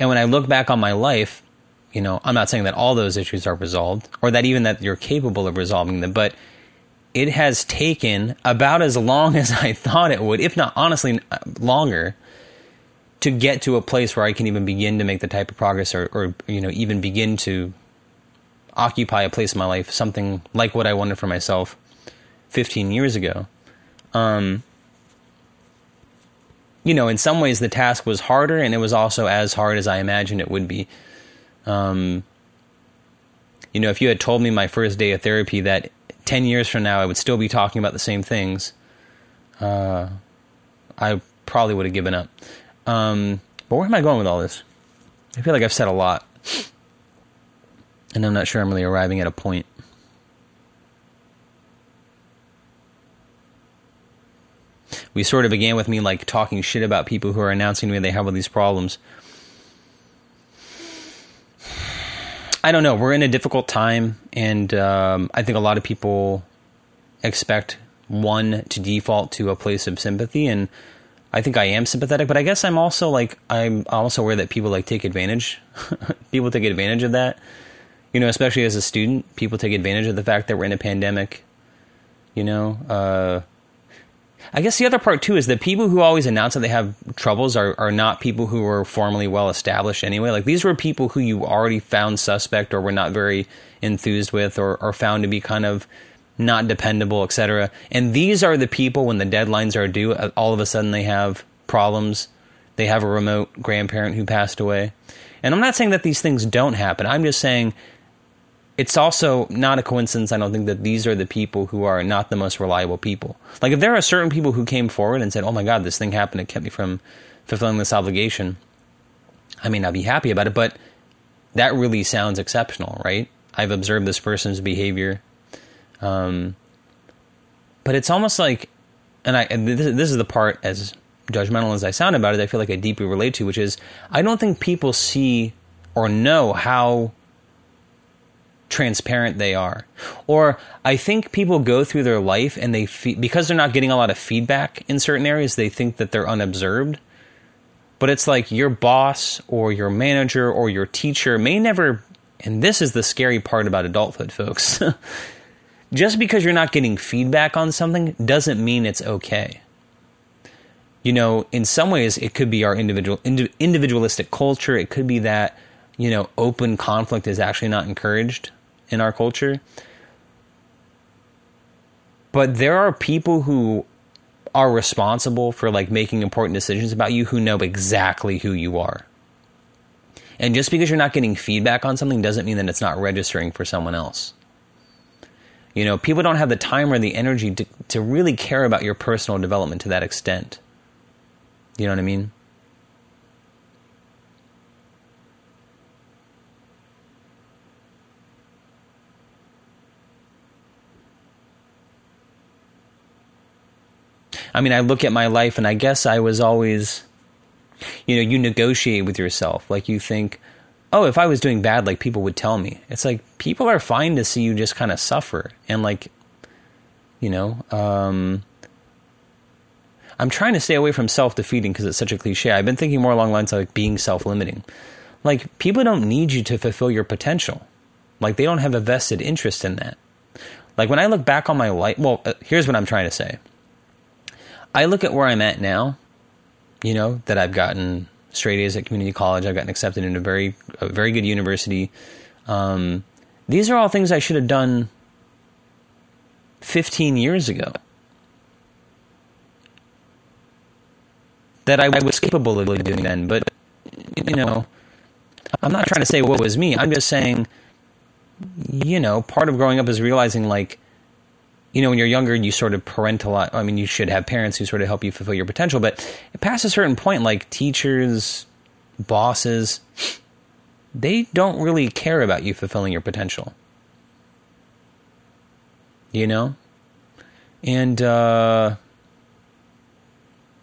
Speaker 1: And when I look back on my life, you know, I'm not saying that all those issues are resolved or that even that you're capable of resolving them, but it has taken about as long as I thought it would, if not honestly uh, longer, to get to a place where I can even begin to make the type of progress or, or you know, even begin to occupy a place in my life, something like what I wanted for myself 15 years ago. Um, you know, in some ways the task was harder and it was also as hard as I imagined it would be. Um, you know, if you had told me my first day of therapy that 10 years from now I would still be talking about the same things, uh, I probably would have given up. Um, but where am I going with all this? I feel like I've said a lot. And I'm not sure I'm really arriving at a point. We sort of began with me like talking shit about people who are announcing to me they have all these problems. I don't know. We're in a difficult time, and um, I think a lot of people expect one to default to a place of sympathy, and I think I am sympathetic. But I guess I'm also like I'm also aware that people like take advantage. people take advantage of that. You know, especially as a student, people take advantage of the fact that we're in a pandemic. You know, uh, I guess the other part too is that people who always announce that they have troubles are, are not people who are formally well established anyway. Like these were people who you already found suspect or were not very enthused with or, or found to be kind of not dependable, etc. And these are the people when the deadlines are due, uh, all of a sudden they have problems. They have a remote grandparent who passed away. And I'm not saying that these things don't happen. I'm just saying it's also not a coincidence, I don't think, that these are the people who are not the most reliable people. Like, if there are certain people who came forward and said, oh my God, this thing happened, it kept me from fulfilling this obligation, I may not be happy about it, but that really sounds exceptional, right? I've observed this person's behavior. Um, but it's almost like, and I and this, this is the part as judgmental as I sound about it, I feel like I deeply relate to, which is I don't think people see or know how transparent they are. Or I think people go through their life and they fe- because they're not getting a lot of feedback in certain areas, they think that they're unobserved. But it's like your boss or your manager or your teacher may never and this is the scary part about adulthood, folks. Just because you're not getting feedback on something doesn't mean it's okay. You know, in some ways, it could be our individual individualistic culture. It could be that you know open conflict is actually not encouraged in our culture. But there are people who are responsible for like making important decisions about you who know exactly who you are. And just because you're not getting feedback on something doesn't mean that it's not registering for someone else. You know, people don't have the time or the energy to, to really care about your personal development to that extent. You know what I mean? I mean, I look at my life and I guess I was always, you know, you negotiate with yourself. Like you think, oh, if I was doing bad, like people would tell me. It's like people are fine to see you just kind of suffer. And like, you know, um, I'm trying to stay away from self defeating because it's such a cliche. I've been thinking more along lines of like being self limiting. Like, people don't need you to fulfill your potential. Like, they don't have a vested interest in that. Like, when I look back on my life, well, uh, here's what I'm trying to say. I look at where I'm at now, you know, that I've gotten straight A's at community college, I've gotten accepted into a very, a very good university. Um, these are all things I should have done 15 years ago. That I was capable of doing then, but, you know, I'm not trying to say what was me. I'm just saying, you know, part of growing up is realizing, like, you know, when you're younger, you sort of parental. I mean, you should have parents who sort of help you fulfill your potential. But past a certain point, like teachers, bosses, they don't really care about you fulfilling your potential. You know? And, uh,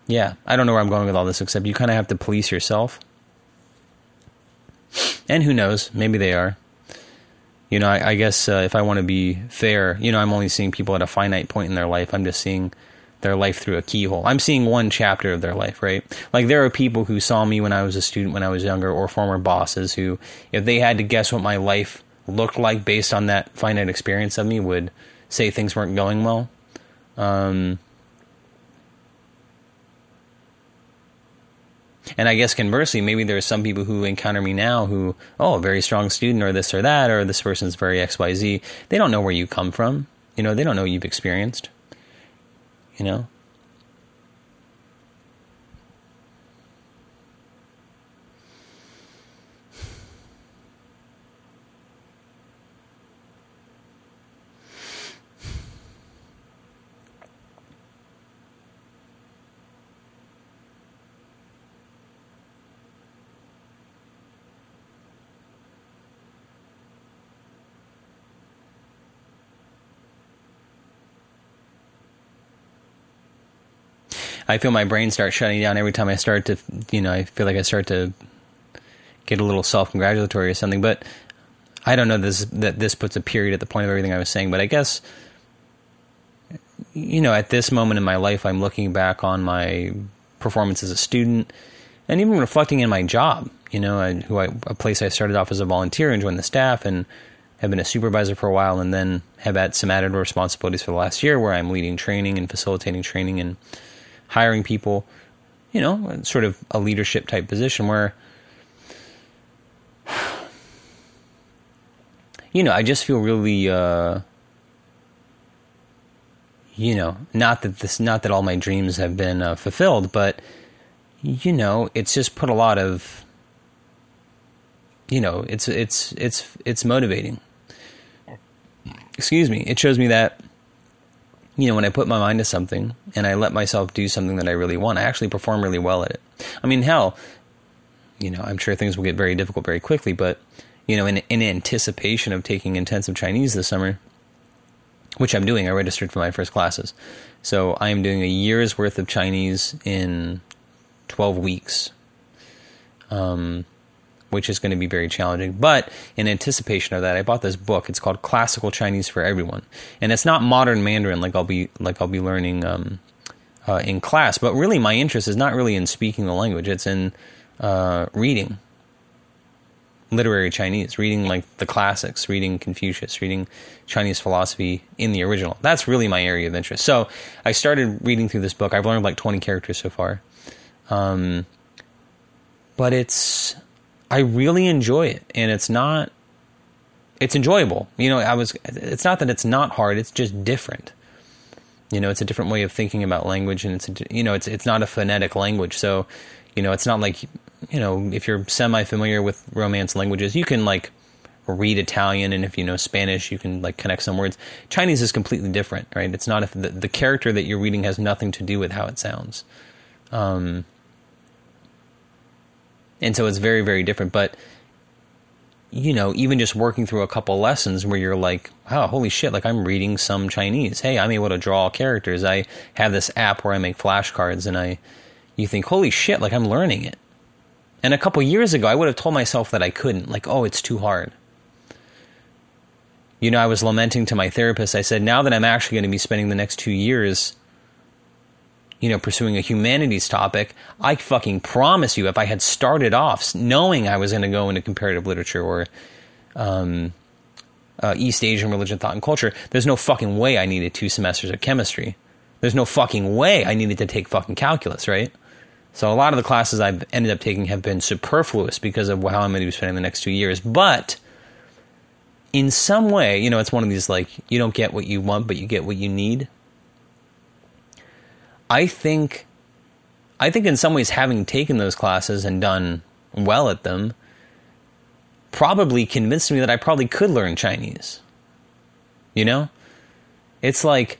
Speaker 1: yeah, I don't know where I'm going with all this, except you kind of have to police yourself. And who knows? Maybe they are you know, I, I guess uh, if I want to be fair, you know, I'm only seeing people at a finite point in their life. I'm just seeing their life through a keyhole. I'm seeing one chapter of their life, right? Like there are people who saw me when I was a student when I was younger or former bosses who if they had to guess what my life looked like based on that finite experience of me would say things weren't going well. Um, and I guess conversely, maybe there are some people who encounter me now who, oh, a very strong student or this or that, or this person's very XYZ. They don't know where you come from. You know, they don't know what you've experienced. You know? I feel my brain start shutting down every time I start to, you know, I feel like I start to get a little self congratulatory or something. But I don't know this that this puts a period at the point of everything I was saying. But I guess, you know, at this moment in my life, I'm looking back on my performance as a student and even reflecting in my job. You know, I, who I, a place I started off as a volunteer and joined the staff and have been a supervisor for a while and then have had some added responsibilities for the last year where I'm leading training and facilitating training and hiring people, you know, sort of a leadership type position where, you know, I just feel really, uh, you know, not that this, not that all my dreams have been uh, fulfilled, but you know, it's just put a lot of, you know, it's it's it's it's motivating. Excuse me. It shows me that you know, when I put my mind to something and I let myself do something that I really want, I actually perform really well at it. I mean, hell, you know, I'm sure things will get very difficult very quickly, but, you know, in, in anticipation of taking intensive Chinese this summer, which I'm doing, I registered for my first classes. So I am doing a year's worth of Chinese in 12 weeks. Um, which is going to be very challenging. But in anticipation of that, I bought this book. It's called Classical Chinese for Everyone, and it's not modern Mandarin like I'll be like I'll be learning um, uh, in class. But really, my interest is not really in speaking the language; it's in uh, reading literary Chinese, reading like the classics, reading Confucius, reading Chinese philosophy in the original. That's really my area of interest. So I started reading through this book. I've learned like 20 characters so far. Um, but it's I really enjoy it, and it's not. It's enjoyable. You know, I was. It's not that it's not hard. It's just different. You know, it's a different way of thinking about language, and it's a, you know, it's it's not a phonetic language. So, you know, it's not like you know, if you're semi familiar with Romance languages, you can like read Italian, and if you know Spanish, you can like connect some words. Chinese is completely different, right? It's not if the, the character that you're reading has nothing to do with how it sounds. Um, and so it's very very different. But you know even just working through a couple lessons where you're like wow holy shit like i'm reading some chinese. Hey i'm able to draw characters. I have this app where i make flashcards and i you think holy shit like i'm learning it. And a couple years ago i would have told myself that i couldn't like oh it's too hard. You know i was lamenting to my therapist. I said now that i'm actually going to be spending the next two years you know, pursuing a humanities topic, I fucking promise you, if I had started off knowing I was going to go into comparative literature or um, uh, East Asian religion, thought, and culture, there's no fucking way I needed two semesters of chemistry. There's no fucking way I needed to take fucking calculus, right? So a lot of the classes I've ended up taking have been superfluous because of how I'm going to be spending the next two years. But in some way, you know, it's one of these like you don't get what you want, but you get what you need I think I think in some ways having taken those classes and done well at them probably convinced me that I probably could learn Chinese. You know? It's like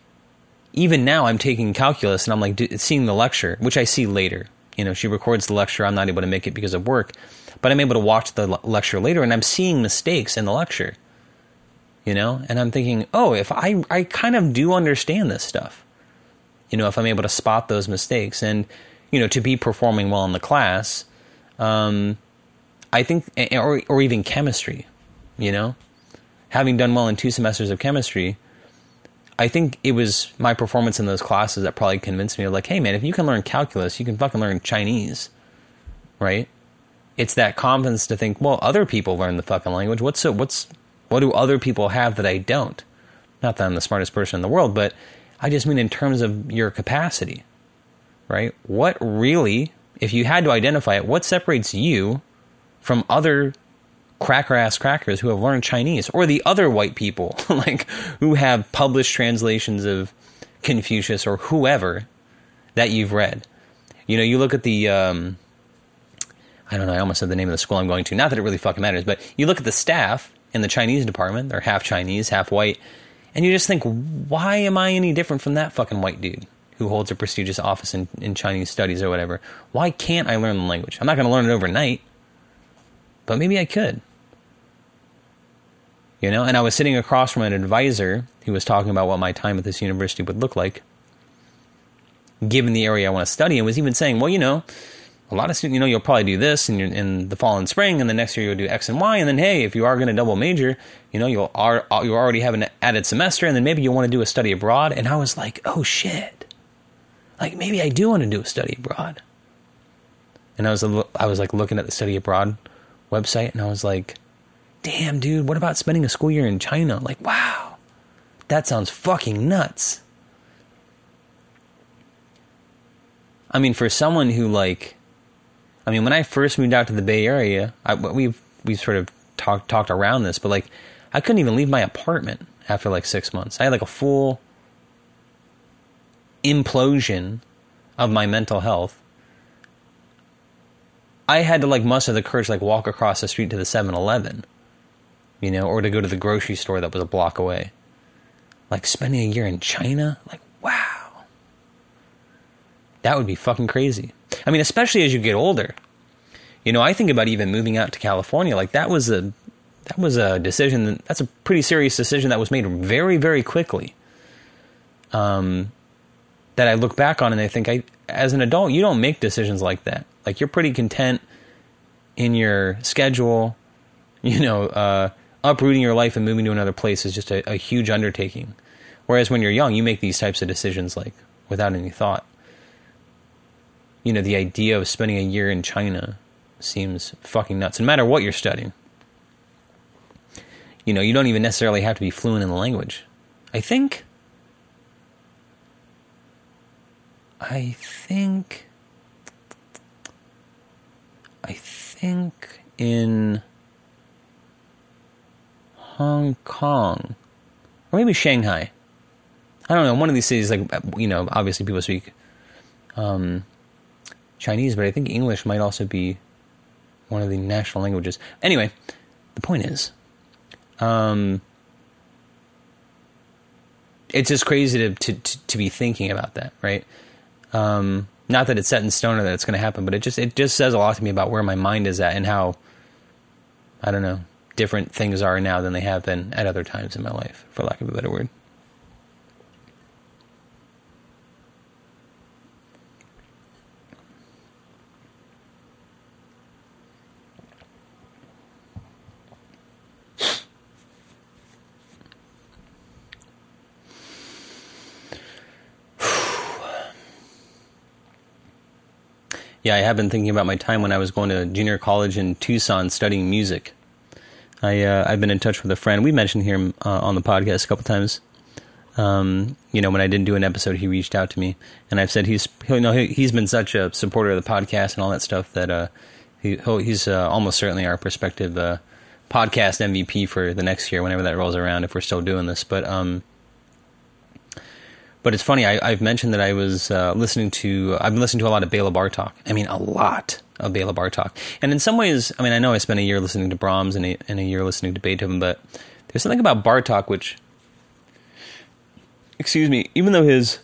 Speaker 1: even now I'm taking calculus and I'm like seeing the lecture, which I see later. You know, she records the lecture, I'm not able to make it because of work, but I'm able to watch the lecture later and I'm seeing mistakes in the lecture. You know? And I'm thinking, "Oh, if I I kind of do understand this stuff." You know, if I'm able to spot those mistakes and, you know, to be performing well in the class, um, I think, or, or even chemistry, you know, having done well in two semesters of chemistry, I think it was my performance in those classes that probably convinced me of like, hey man, if you can learn calculus, you can fucking learn Chinese, right? It's that confidence to think, well, other people learn the fucking language. What's so, what's what do other people have that I don't? Not that I'm the smartest person in the world, but I just mean in terms of your capacity, right? What really, if you had to identify it, what separates you from other cracker ass crackers who have learned Chinese or the other white people like who have published translations of Confucius or whoever that you've read. You know, you look at the um, I don't know, I almost said the name of the school I'm going to. Not that it really fucking matters, but you look at the staff in the Chinese department, they're half Chinese, half white, and you just think, why am I any different from that fucking white dude who holds a prestigious office in, in Chinese studies or whatever? Why can't I learn the language? I'm not going to learn it overnight, but maybe I could you know and i was sitting across from an advisor who was talking about what my time at this university would look like given the area i want to study and was even saying well you know a lot of students you know you'll probably do this in, your, in the fall and spring and the next year you'll do x and y and then hey if you are going to double major you know you'll are uh, you already have an added semester and then maybe you want to do a study abroad and i was like oh shit like maybe i do want to do a study abroad and i was i was like looking at the study abroad website and i was like damn, dude, what about spending a school year in China? Like, wow, that sounds fucking nuts. I mean, for someone who like, I mean, when I first moved out to the Bay Area, I, we've we've sort of talked talked around this, but like, I couldn't even leave my apartment after like six months. I had like a full implosion of my mental health. I had to like muster the courage to like walk across the street to the 7-Eleven you know, or to go to the grocery store that was a block away. Like spending a year in China, like wow. That would be fucking crazy. I mean, especially as you get older. You know, I think about even moving out to California. Like that was a that was a decision. That's a pretty serious decision that was made very, very quickly. Um, that I look back on and I think, I as an adult, you don't make decisions like that. Like you're pretty content in your schedule. You know, uh, uprooting your life and moving to another place is just a, a huge undertaking. Whereas when you're young, you make these types of decisions like without any thought. You know, the idea of spending a year in China seems fucking nuts, no matter what you're studying. You know, you don't even necessarily have to be fluent in the language. I think. I think. I think in Hong Kong, or maybe Shanghai. I don't know. One of these cities, like you know, obviously people speak um, Chinese, but I think English might also be one of the national languages. Anyway, the point is, um, it's just crazy to, to, to, be thinking about that, right? Um, not that it's set in stone or that it's going to happen, but it just it just says a lot to me about where my mind is at and how I don't know different things are now than they have been at other times in my life, for lack of a better word. Yeah, I have been thinking about my time when I was going to junior college in Tucson studying music. I uh, I've been in touch with a friend. We mentioned him uh, on the podcast a couple times. Um, you know, when I didn't do an episode, he reached out to me, and I've said he's you know he, has been such a supporter of the podcast and all that stuff that uh, he he's uh, almost certainly our prospective uh, podcast MVP for the next year, whenever that rolls around, if we're still doing this. But um, but it's funny. I, have mentioned that I was uh, listening to. I've been listening to a lot of Bela Bartok. I mean, a lot of Bela Bartok. And in some ways, I mean, I know I spent a year listening to Brahms and a, and a year listening to Beethoven, but there's something about Bartok which, excuse me, even though his,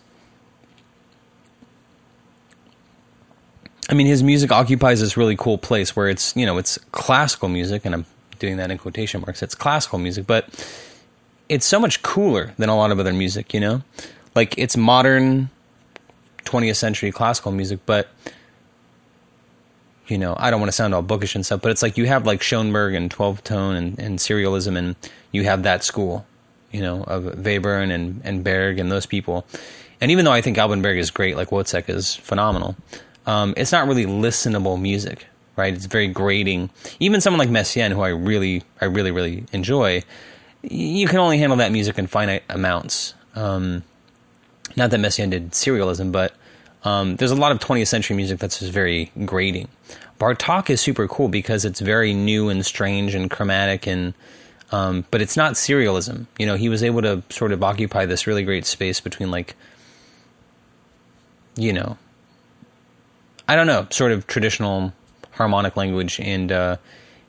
Speaker 1: I mean, his music occupies this really cool place where it's, you know, it's classical music, and I'm doing that in quotation marks, it's classical music, but it's so much cooler than a lot of other music, you know? Like, it's modern 20th century classical music, but you know, I don't want to sound all bookish and stuff, but it's like you have like Schoenberg and 12 tone and, and serialism, and you have that school, you know, of Webern and and Berg and those people. And even though I think Alban Berg is great, like Wozzeck is phenomenal, um, it's not really listenable music, right? It's very grating. Even someone like Messiaen, who I really, I really, really enjoy, you can only handle that music in finite amounts. Um, not that Messiaen did serialism, but um, there's a lot of 20th century music that's just very grating. Bartok is super cool because it's very new and strange and chromatic and um, but it's not serialism. You know, he was able to sort of occupy this really great space between like you know I don't know, sort of traditional harmonic language and uh,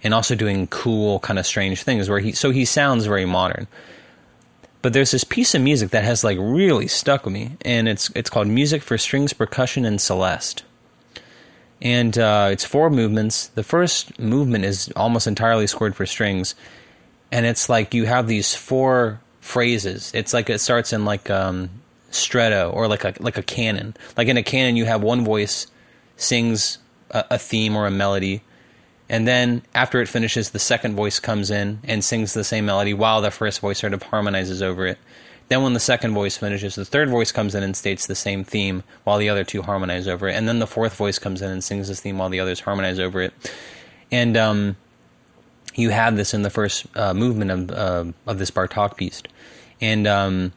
Speaker 1: and also doing cool kind of strange things where he so he sounds very modern. But there's this piece of music that has like really stuck with me, and it's it's called Music for Strings, Percussion, and Celeste. And uh, it's four movements. The first movement is almost entirely scored for strings, and it's like you have these four phrases. It's like it starts in like um, stretto or like a like a canon. Like in a canon, you have one voice sings a, a theme or a melody, and then after it finishes, the second voice comes in and sings the same melody while the first voice sort of harmonizes over it. Then, when the second voice finishes, the third voice comes in and states the same theme while the other two harmonize over it. And then the fourth voice comes in and sings this theme while the others harmonize over it. And um, you have this in the first uh, movement of uh, of this Bartok piece. And um,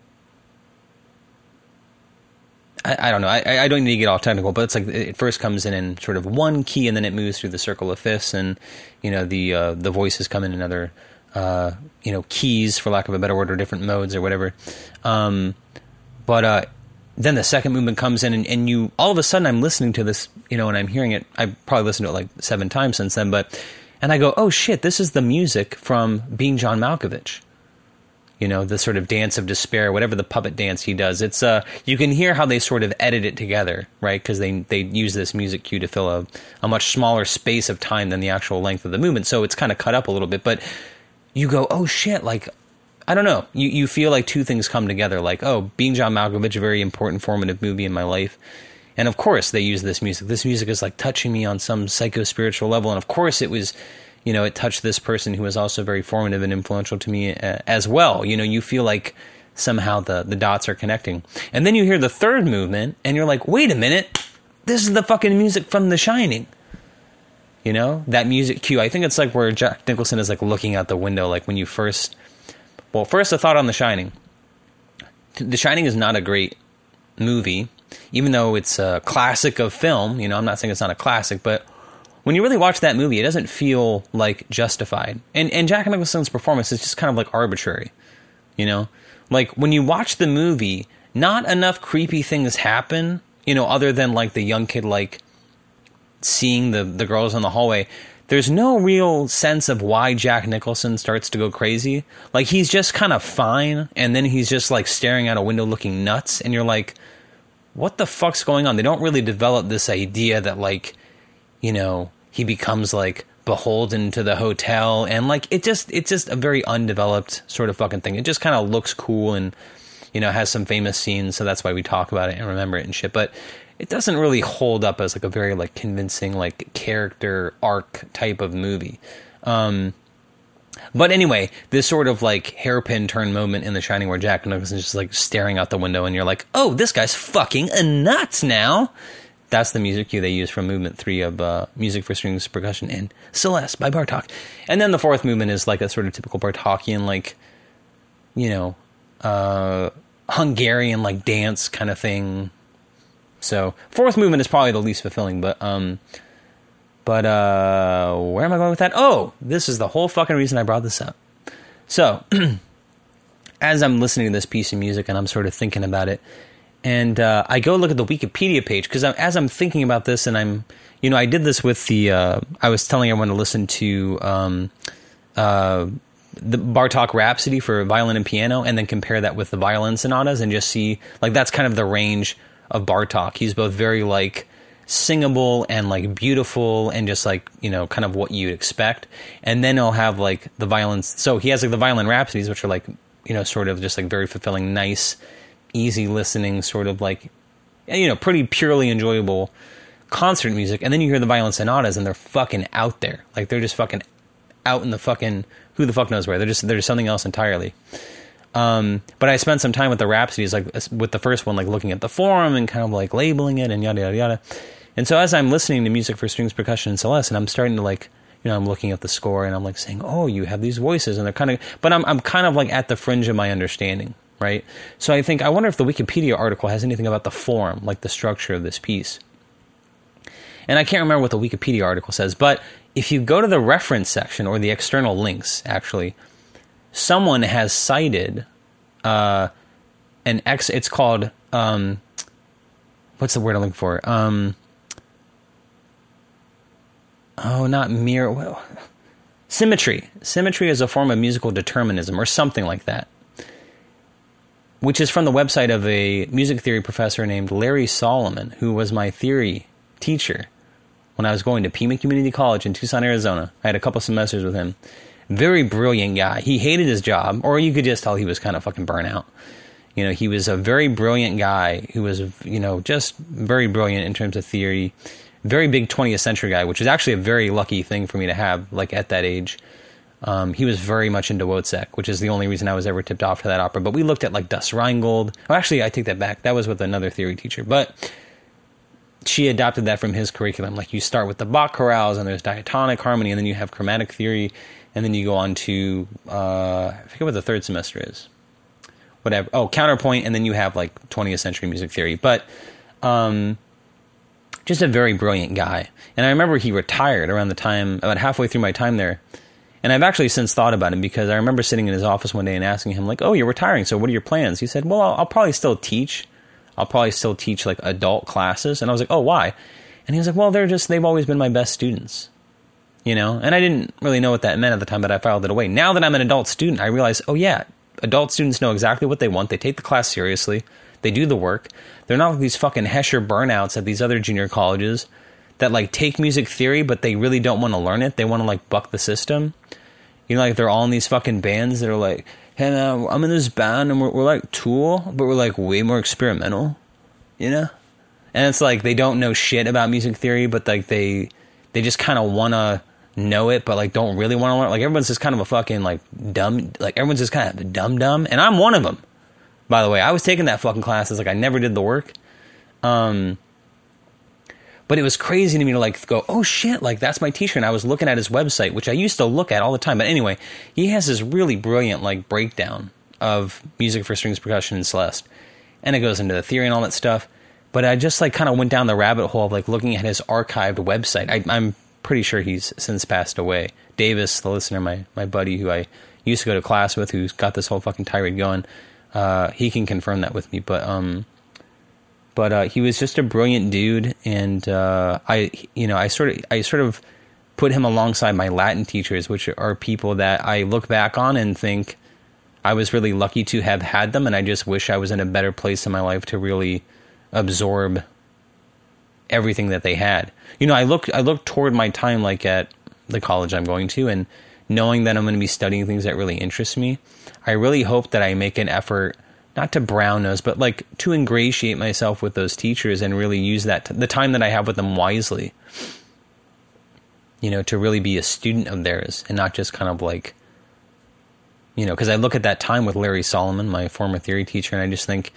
Speaker 1: I, I, don't know. I, I don't need to get all technical, but it's like it first comes in in sort of one key, and then it moves through the circle of fifths, and you know the uh, the voices come in another uh, you know keys, for lack of a better word, or different modes or whatever. Um, but uh, then the second movement comes in, and, and you all of a sudden I'm listening to this, you know, and I'm hearing it. I probably listened to it like seven times since then, but and I go, oh shit, this is the music from Being John Malkovich you know the sort of dance of despair whatever the puppet dance he does it's uh you can hear how they sort of edit it together right because they they use this music cue to fill a, a much smaller space of time than the actual length of the movement so it's kind of cut up a little bit but you go oh shit like I don't know. You you feel like two things come together. Like, oh, being John Malkovich, a very important formative movie in my life, and of course they use this music. This music is like touching me on some psycho spiritual level, and of course it was you know, it touched this person who was also very formative and influential to me uh, as well. You know, you feel like somehow the, the dots are connecting. And then you hear the third movement and you're like, wait a minute, this is the fucking music from The Shining. You know, that music cue. I think it's like where Jack Nicholson is like looking out the window, like when you first, well, first a thought on The Shining. The Shining is not a great movie, even though it's a classic of film. You know, I'm not saying it's not a classic, but when you really watch that movie, it doesn't feel like justified. And and Jack Nicholson's performance is just kind of like arbitrary. You know? Like when you watch the movie, not enough creepy things happen, you know, other than like the young kid like seeing the the girls in the hallway. There's no real sense of why Jack Nicholson starts to go crazy. Like he's just kind of fine and then he's just like staring out a window looking nuts and you're like what the fuck's going on? They don't really develop this idea that like you know, he becomes like beholden to the hotel and like it just it's just a very undeveloped sort of fucking thing. It just kind of looks cool and you know has some famous scenes, so that's why we talk about it and remember it and shit. But it doesn't really hold up as like a very like convincing like character arc type of movie. Um, but anyway, this sort of like hairpin turn moment in The Shining where Jack Nicholson's just like staring out the window and you're like, oh, this guy's fucking a nuts now that's the music cue they use from movement three of uh, music for strings, percussion, and Celeste by Bartok. And then the fourth movement is like a sort of typical Bartokian, like you know, uh, Hungarian like dance kind of thing. So fourth movement is probably the least fulfilling, but um, but uh, where am I going with that? Oh, this is the whole fucking reason I brought this up. So, as I'm listening to this piece of music and I'm sort of thinking about it, and uh, I go look at the Wikipedia page because as I'm thinking about this, and I'm, you know, I did this with the. Uh, I was telling everyone to listen to um, uh, the Bartok Rhapsody for violin and piano, and then compare that with the violin sonatas, and just see like that's kind of the range of Bartok. He's both very like singable and like beautiful and just like you know kind of what you'd expect and then he'll have like the violins so he has like the violin rhapsodies which are like you know sort of just like very fulfilling nice easy listening, sort of like, you know, pretty purely enjoyable concert music. And then you hear the violin sonatas and they're fucking out there. Like they're just fucking out in the fucking, who the fuck knows where. They're just, they're just something else entirely. Um, but I spent some time with the Rhapsodies, like with the first one, like looking at the form and kind of like labeling it and yada yada yada. And so as I'm listening to music for strings, percussion, and celeste, and I'm starting to like, you know, I'm looking at the score and I'm like saying, "Oh, you have these voices," and they're kind of, but I'm I'm kind of like at the fringe of my understanding, right? So I think I wonder if the Wikipedia article has anything about the form, like the structure of this piece. And I can't remember what the Wikipedia article says, but if you go to the reference section or the external links, actually, someone has cited uh, an X. It's called um, what's the word I'm looking for? Um, oh, not mirror. Well, symmetry. Symmetry is a form of musical determinism, or something like that. Which is from the website of a music theory professor named Larry Solomon, who was my theory teacher when I was going to Pima Community College in Tucson, Arizona. I had a couple semesters with him. Very brilliant guy. He hated his job, or you could just tell he was kind of fucking burnout. You know, he was a very brilliant guy who was, you know, just very brilliant in terms of theory. Very big 20th century guy, which is actually a very lucky thing for me to have, like at that age. Um, he was very much into Wozzeck, which is the only reason I was ever tipped off to that opera. But we looked at like Das Rheingold. Actually, I take that back. That was with another theory teacher. But she adopted that from his curriculum. Like you start with the Bach chorales, and there's diatonic harmony, and then you have chromatic theory, and then you go on to uh, I forget what the third semester is. Whatever. Oh, counterpoint, and then you have like 20th century music theory. But um, just a very brilliant guy. And I remember he retired around the time, about halfway through my time there. And I've actually since thought about him because I remember sitting in his office one day and asking him, like, "Oh, you're retiring, so what are your plans?" He said, "Well, I'll, I'll probably still teach. I'll probably still teach like adult classes." And I was like, "Oh, why?" And he was like, "Well, they're just they've always been my best students." you know and i didn't really know what that meant at the time but i filed it away now that i'm an adult student i realize oh yeah adult students know exactly what they want they take the class seriously they do the work they're not like these fucking hesher burnouts at these other junior colleges that like take music theory but they really don't want to learn it they want to like buck the system you know like they're all in these fucking bands that are like hey i'm in this band and we're, we're like tool but we're like way more experimental you know and it's like they don't know shit about music theory but like they they just kind of want to know it, but like don't really want to learn. Like everyone's just kind of a fucking like dumb. Like everyone's just kind of dumb dumb, and I'm one of them. By the way, I was taking that fucking class. It's like I never did the work. Um, but it was crazy to me to like go, oh shit, like that's my T-shirt. And I was looking at his website, which I used to look at all the time. But anyway, he has this really brilliant like breakdown of music for strings, percussion, and celeste, and it goes into the theory and all that stuff. But I just like kind of went down the rabbit hole of like looking at his archived website. I, I'm pretty sure he's since passed away. Davis, the listener, my my buddy who I used to go to class with, who's got this whole fucking tirade going, uh, he can confirm that with me. But um, but uh, he was just a brilliant dude, and uh, I you know I sort of I sort of put him alongside my Latin teachers, which are people that I look back on and think I was really lucky to have had them, and I just wish I was in a better place in my life to really absorb everything that they had. You know, I look I look toward my time like at the college I'm going to and knowing that I'm going to be studying things that really interest me. I really hope that I make an effort not to brown nose, but like to ingratiate myself with those teachers and really use that t- the time that I have with them wisely. You know, to really be a student of theirs and not just kind of like you know, because I look at that time with Larry Solomon, my former theory teacher, and I just think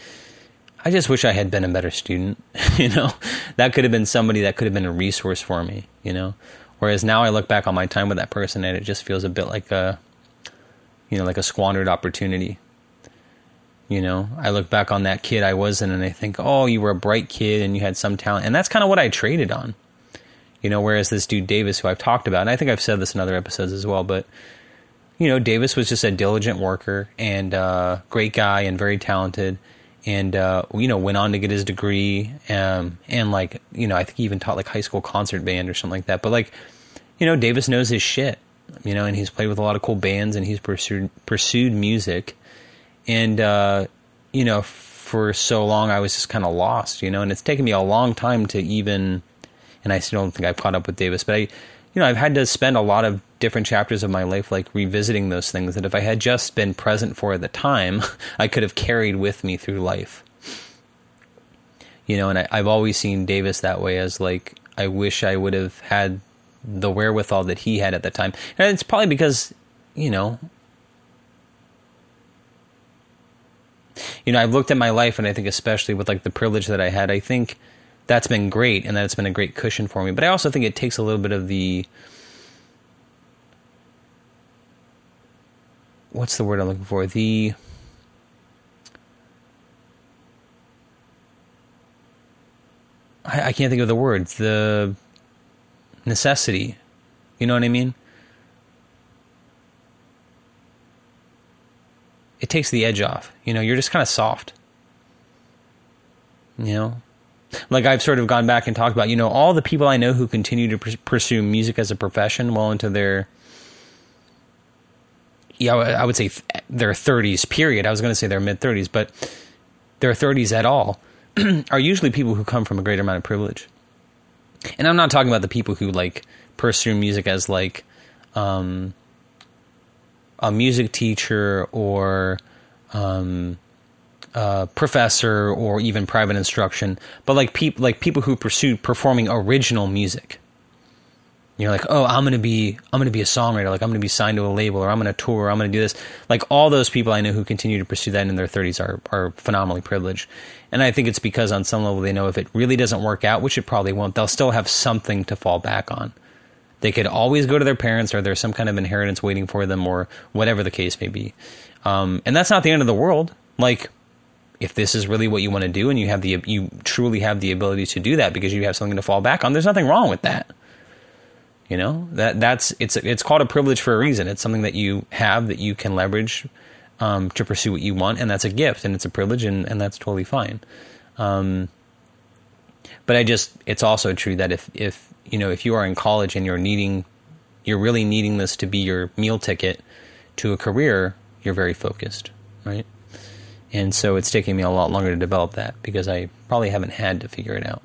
Speaker 1: I just wish I had been a better student. you know, that could have been somebody that could have been a resource for me. You know, whereas now I look back on my time with that person and it just feels a bit like a, you know, like a squandered opportunity. You know, I look back on that kid I was in and I think, oh, you were a bright kid and you had some talent, and that's kind of what I traded on. You know, whereas this dude Davis, who I've talked about, and I think I've said this in other episodes as well, but you know, Davis was just a diligent worker and uh, great guy and very talented and uh, you know went on to get his degree um, and like you know I think he even taught like high school concert band or something like that. But like you know Davis knows his shit, you know, and he's played with a lot of cool bands and he's pursued pursued music, and uh, you know for so long I was just kind of lost, you know, and it's taken me a long time to even, and I still don't think I've caught up with Davis, but I you know, I've had to spend a lot of different chapters of my life like revisiting those things that if I had just been present for at the time, I could have carried with me through life. You know, and I, I've always seen Davis that way as like, I wish I would have had the wherewithal that he had at the time. And it's probably because, you know, you know, I've looked at my life and I think especially with like the privilege that I had, I think that's been great and that it's been a great cushion for me. But I also think it takes a little bit of the what's the word I'm looking for? The I, I can't think of the word. The necessity. You know what I mean? It takes the edge off. You know, you're just kind of soft. You know? Like I've sort of gone back and talked about, you know, all the people I know who continue to pursue music as a profession well into their yeah, I would say their 30s period. I was going to say their mid 30s, but their 30s at all are usually people who come from a greater amount of privilege. And I'm not talking about the people who like pursue music as like um, a music teacher or um, professor or even private instruction, but like people like people who pursue performing original music you're like, oh, I'm gonna be, I'm gonna be a songwriter. Like, I'm gonna be signed to a label, or I'm gonna tour, or I'm gonna do this. Like, all those people I know who continue to pursue that in their 30s are are phenomenally privileged. And I think it's because on some level they know if it really doesn't work out, which it probably won't, they'll still have something to fall back on. They could always go to their parents, or there's some kind of inheritance waiting for them, or whatever the case may be. Um, and that's not the end of the world. Like, if this is really what you want to do, and you have the you truly have the ability to do that because you have something to fall back on, there's nothing wrong with that you know that that's it's it's called a privilege for a reason. It's something that you have that you can leverage um, to pursue what you want, and that's a gift, and it's a privilege, and, and that's totally fine. Um, but I just it's also true that if if you know if you are in college and you're needing you're really needing this to be your meal ticket to a career, you're very focused, right? And so it's taking me a lot longer to develop that because I probably haven't had to figure it out.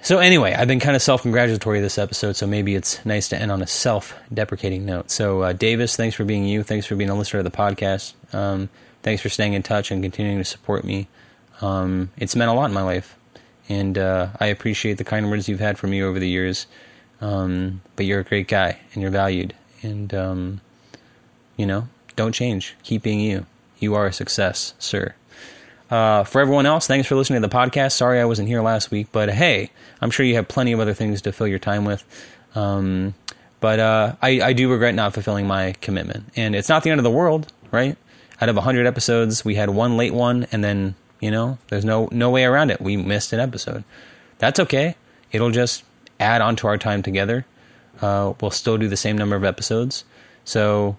Speaker 1: So anyway, I've been kind of self-congratulatory this episode, so maybe it's nice to end on a self-deprecating note. So uh, Davis, thanks for being you. Thanks for being a listener to the podcast. Um, thanks for staying in touch and continuing to support me. Um, it's meant a lot in my life, and uh, I appreciate the kind words you've had for me over the years. Um, but you're a great guy, and you're valued, and um, you know, don't change. Keep being you. You are a success, sir. Uh, for everyone else, thanks for listening to the podcast. Sorry I wasn't here last week, but hey, I'm sure you have plenty of other things to fill your time with. Um, but uh, I, I, do regret not fulfilling my commitment. And it's not the end of the world, right? Out of 100 episodes, we had one late one, and then, you know, there's no, no way around it. We missed an episode. That's okay. It'll just add on to our time together. Uh, we'll still do the same number of episodes. So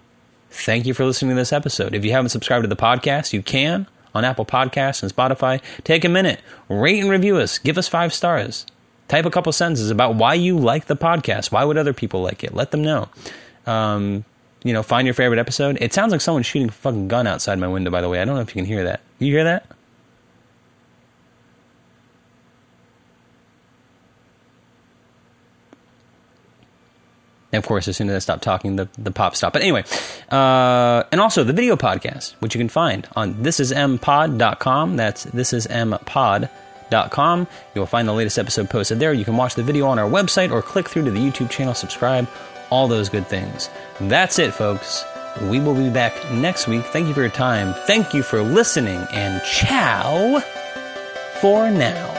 Speaker 1: thank you for listening to this episode. If you haven't subscribed to the podcast, you can on Apple Podcasts and Spotify. Take a minute, rate and review us, give us five stars. Type a couple sentences about why you like the podcast. Why would other people like it? Let them know. Um, you know, find your favorite episode. It sounds like someone's shooting a fucking gun outside my window, by the way. I don't know if you can hear that. You hear that? And of course, as soon as I stop talking, the, the pop stop. But anyway, uh, and also the video podcast, which you can find on thisismpod.com. That's thisismpod.com. You will find the latest episode posted there. You can watch the video on our website or click through to the YouTube channel, subscribe, all those good things. That's it, folks. We will be back next week. Thank you for your time. Thank you for listening, and ciao for now.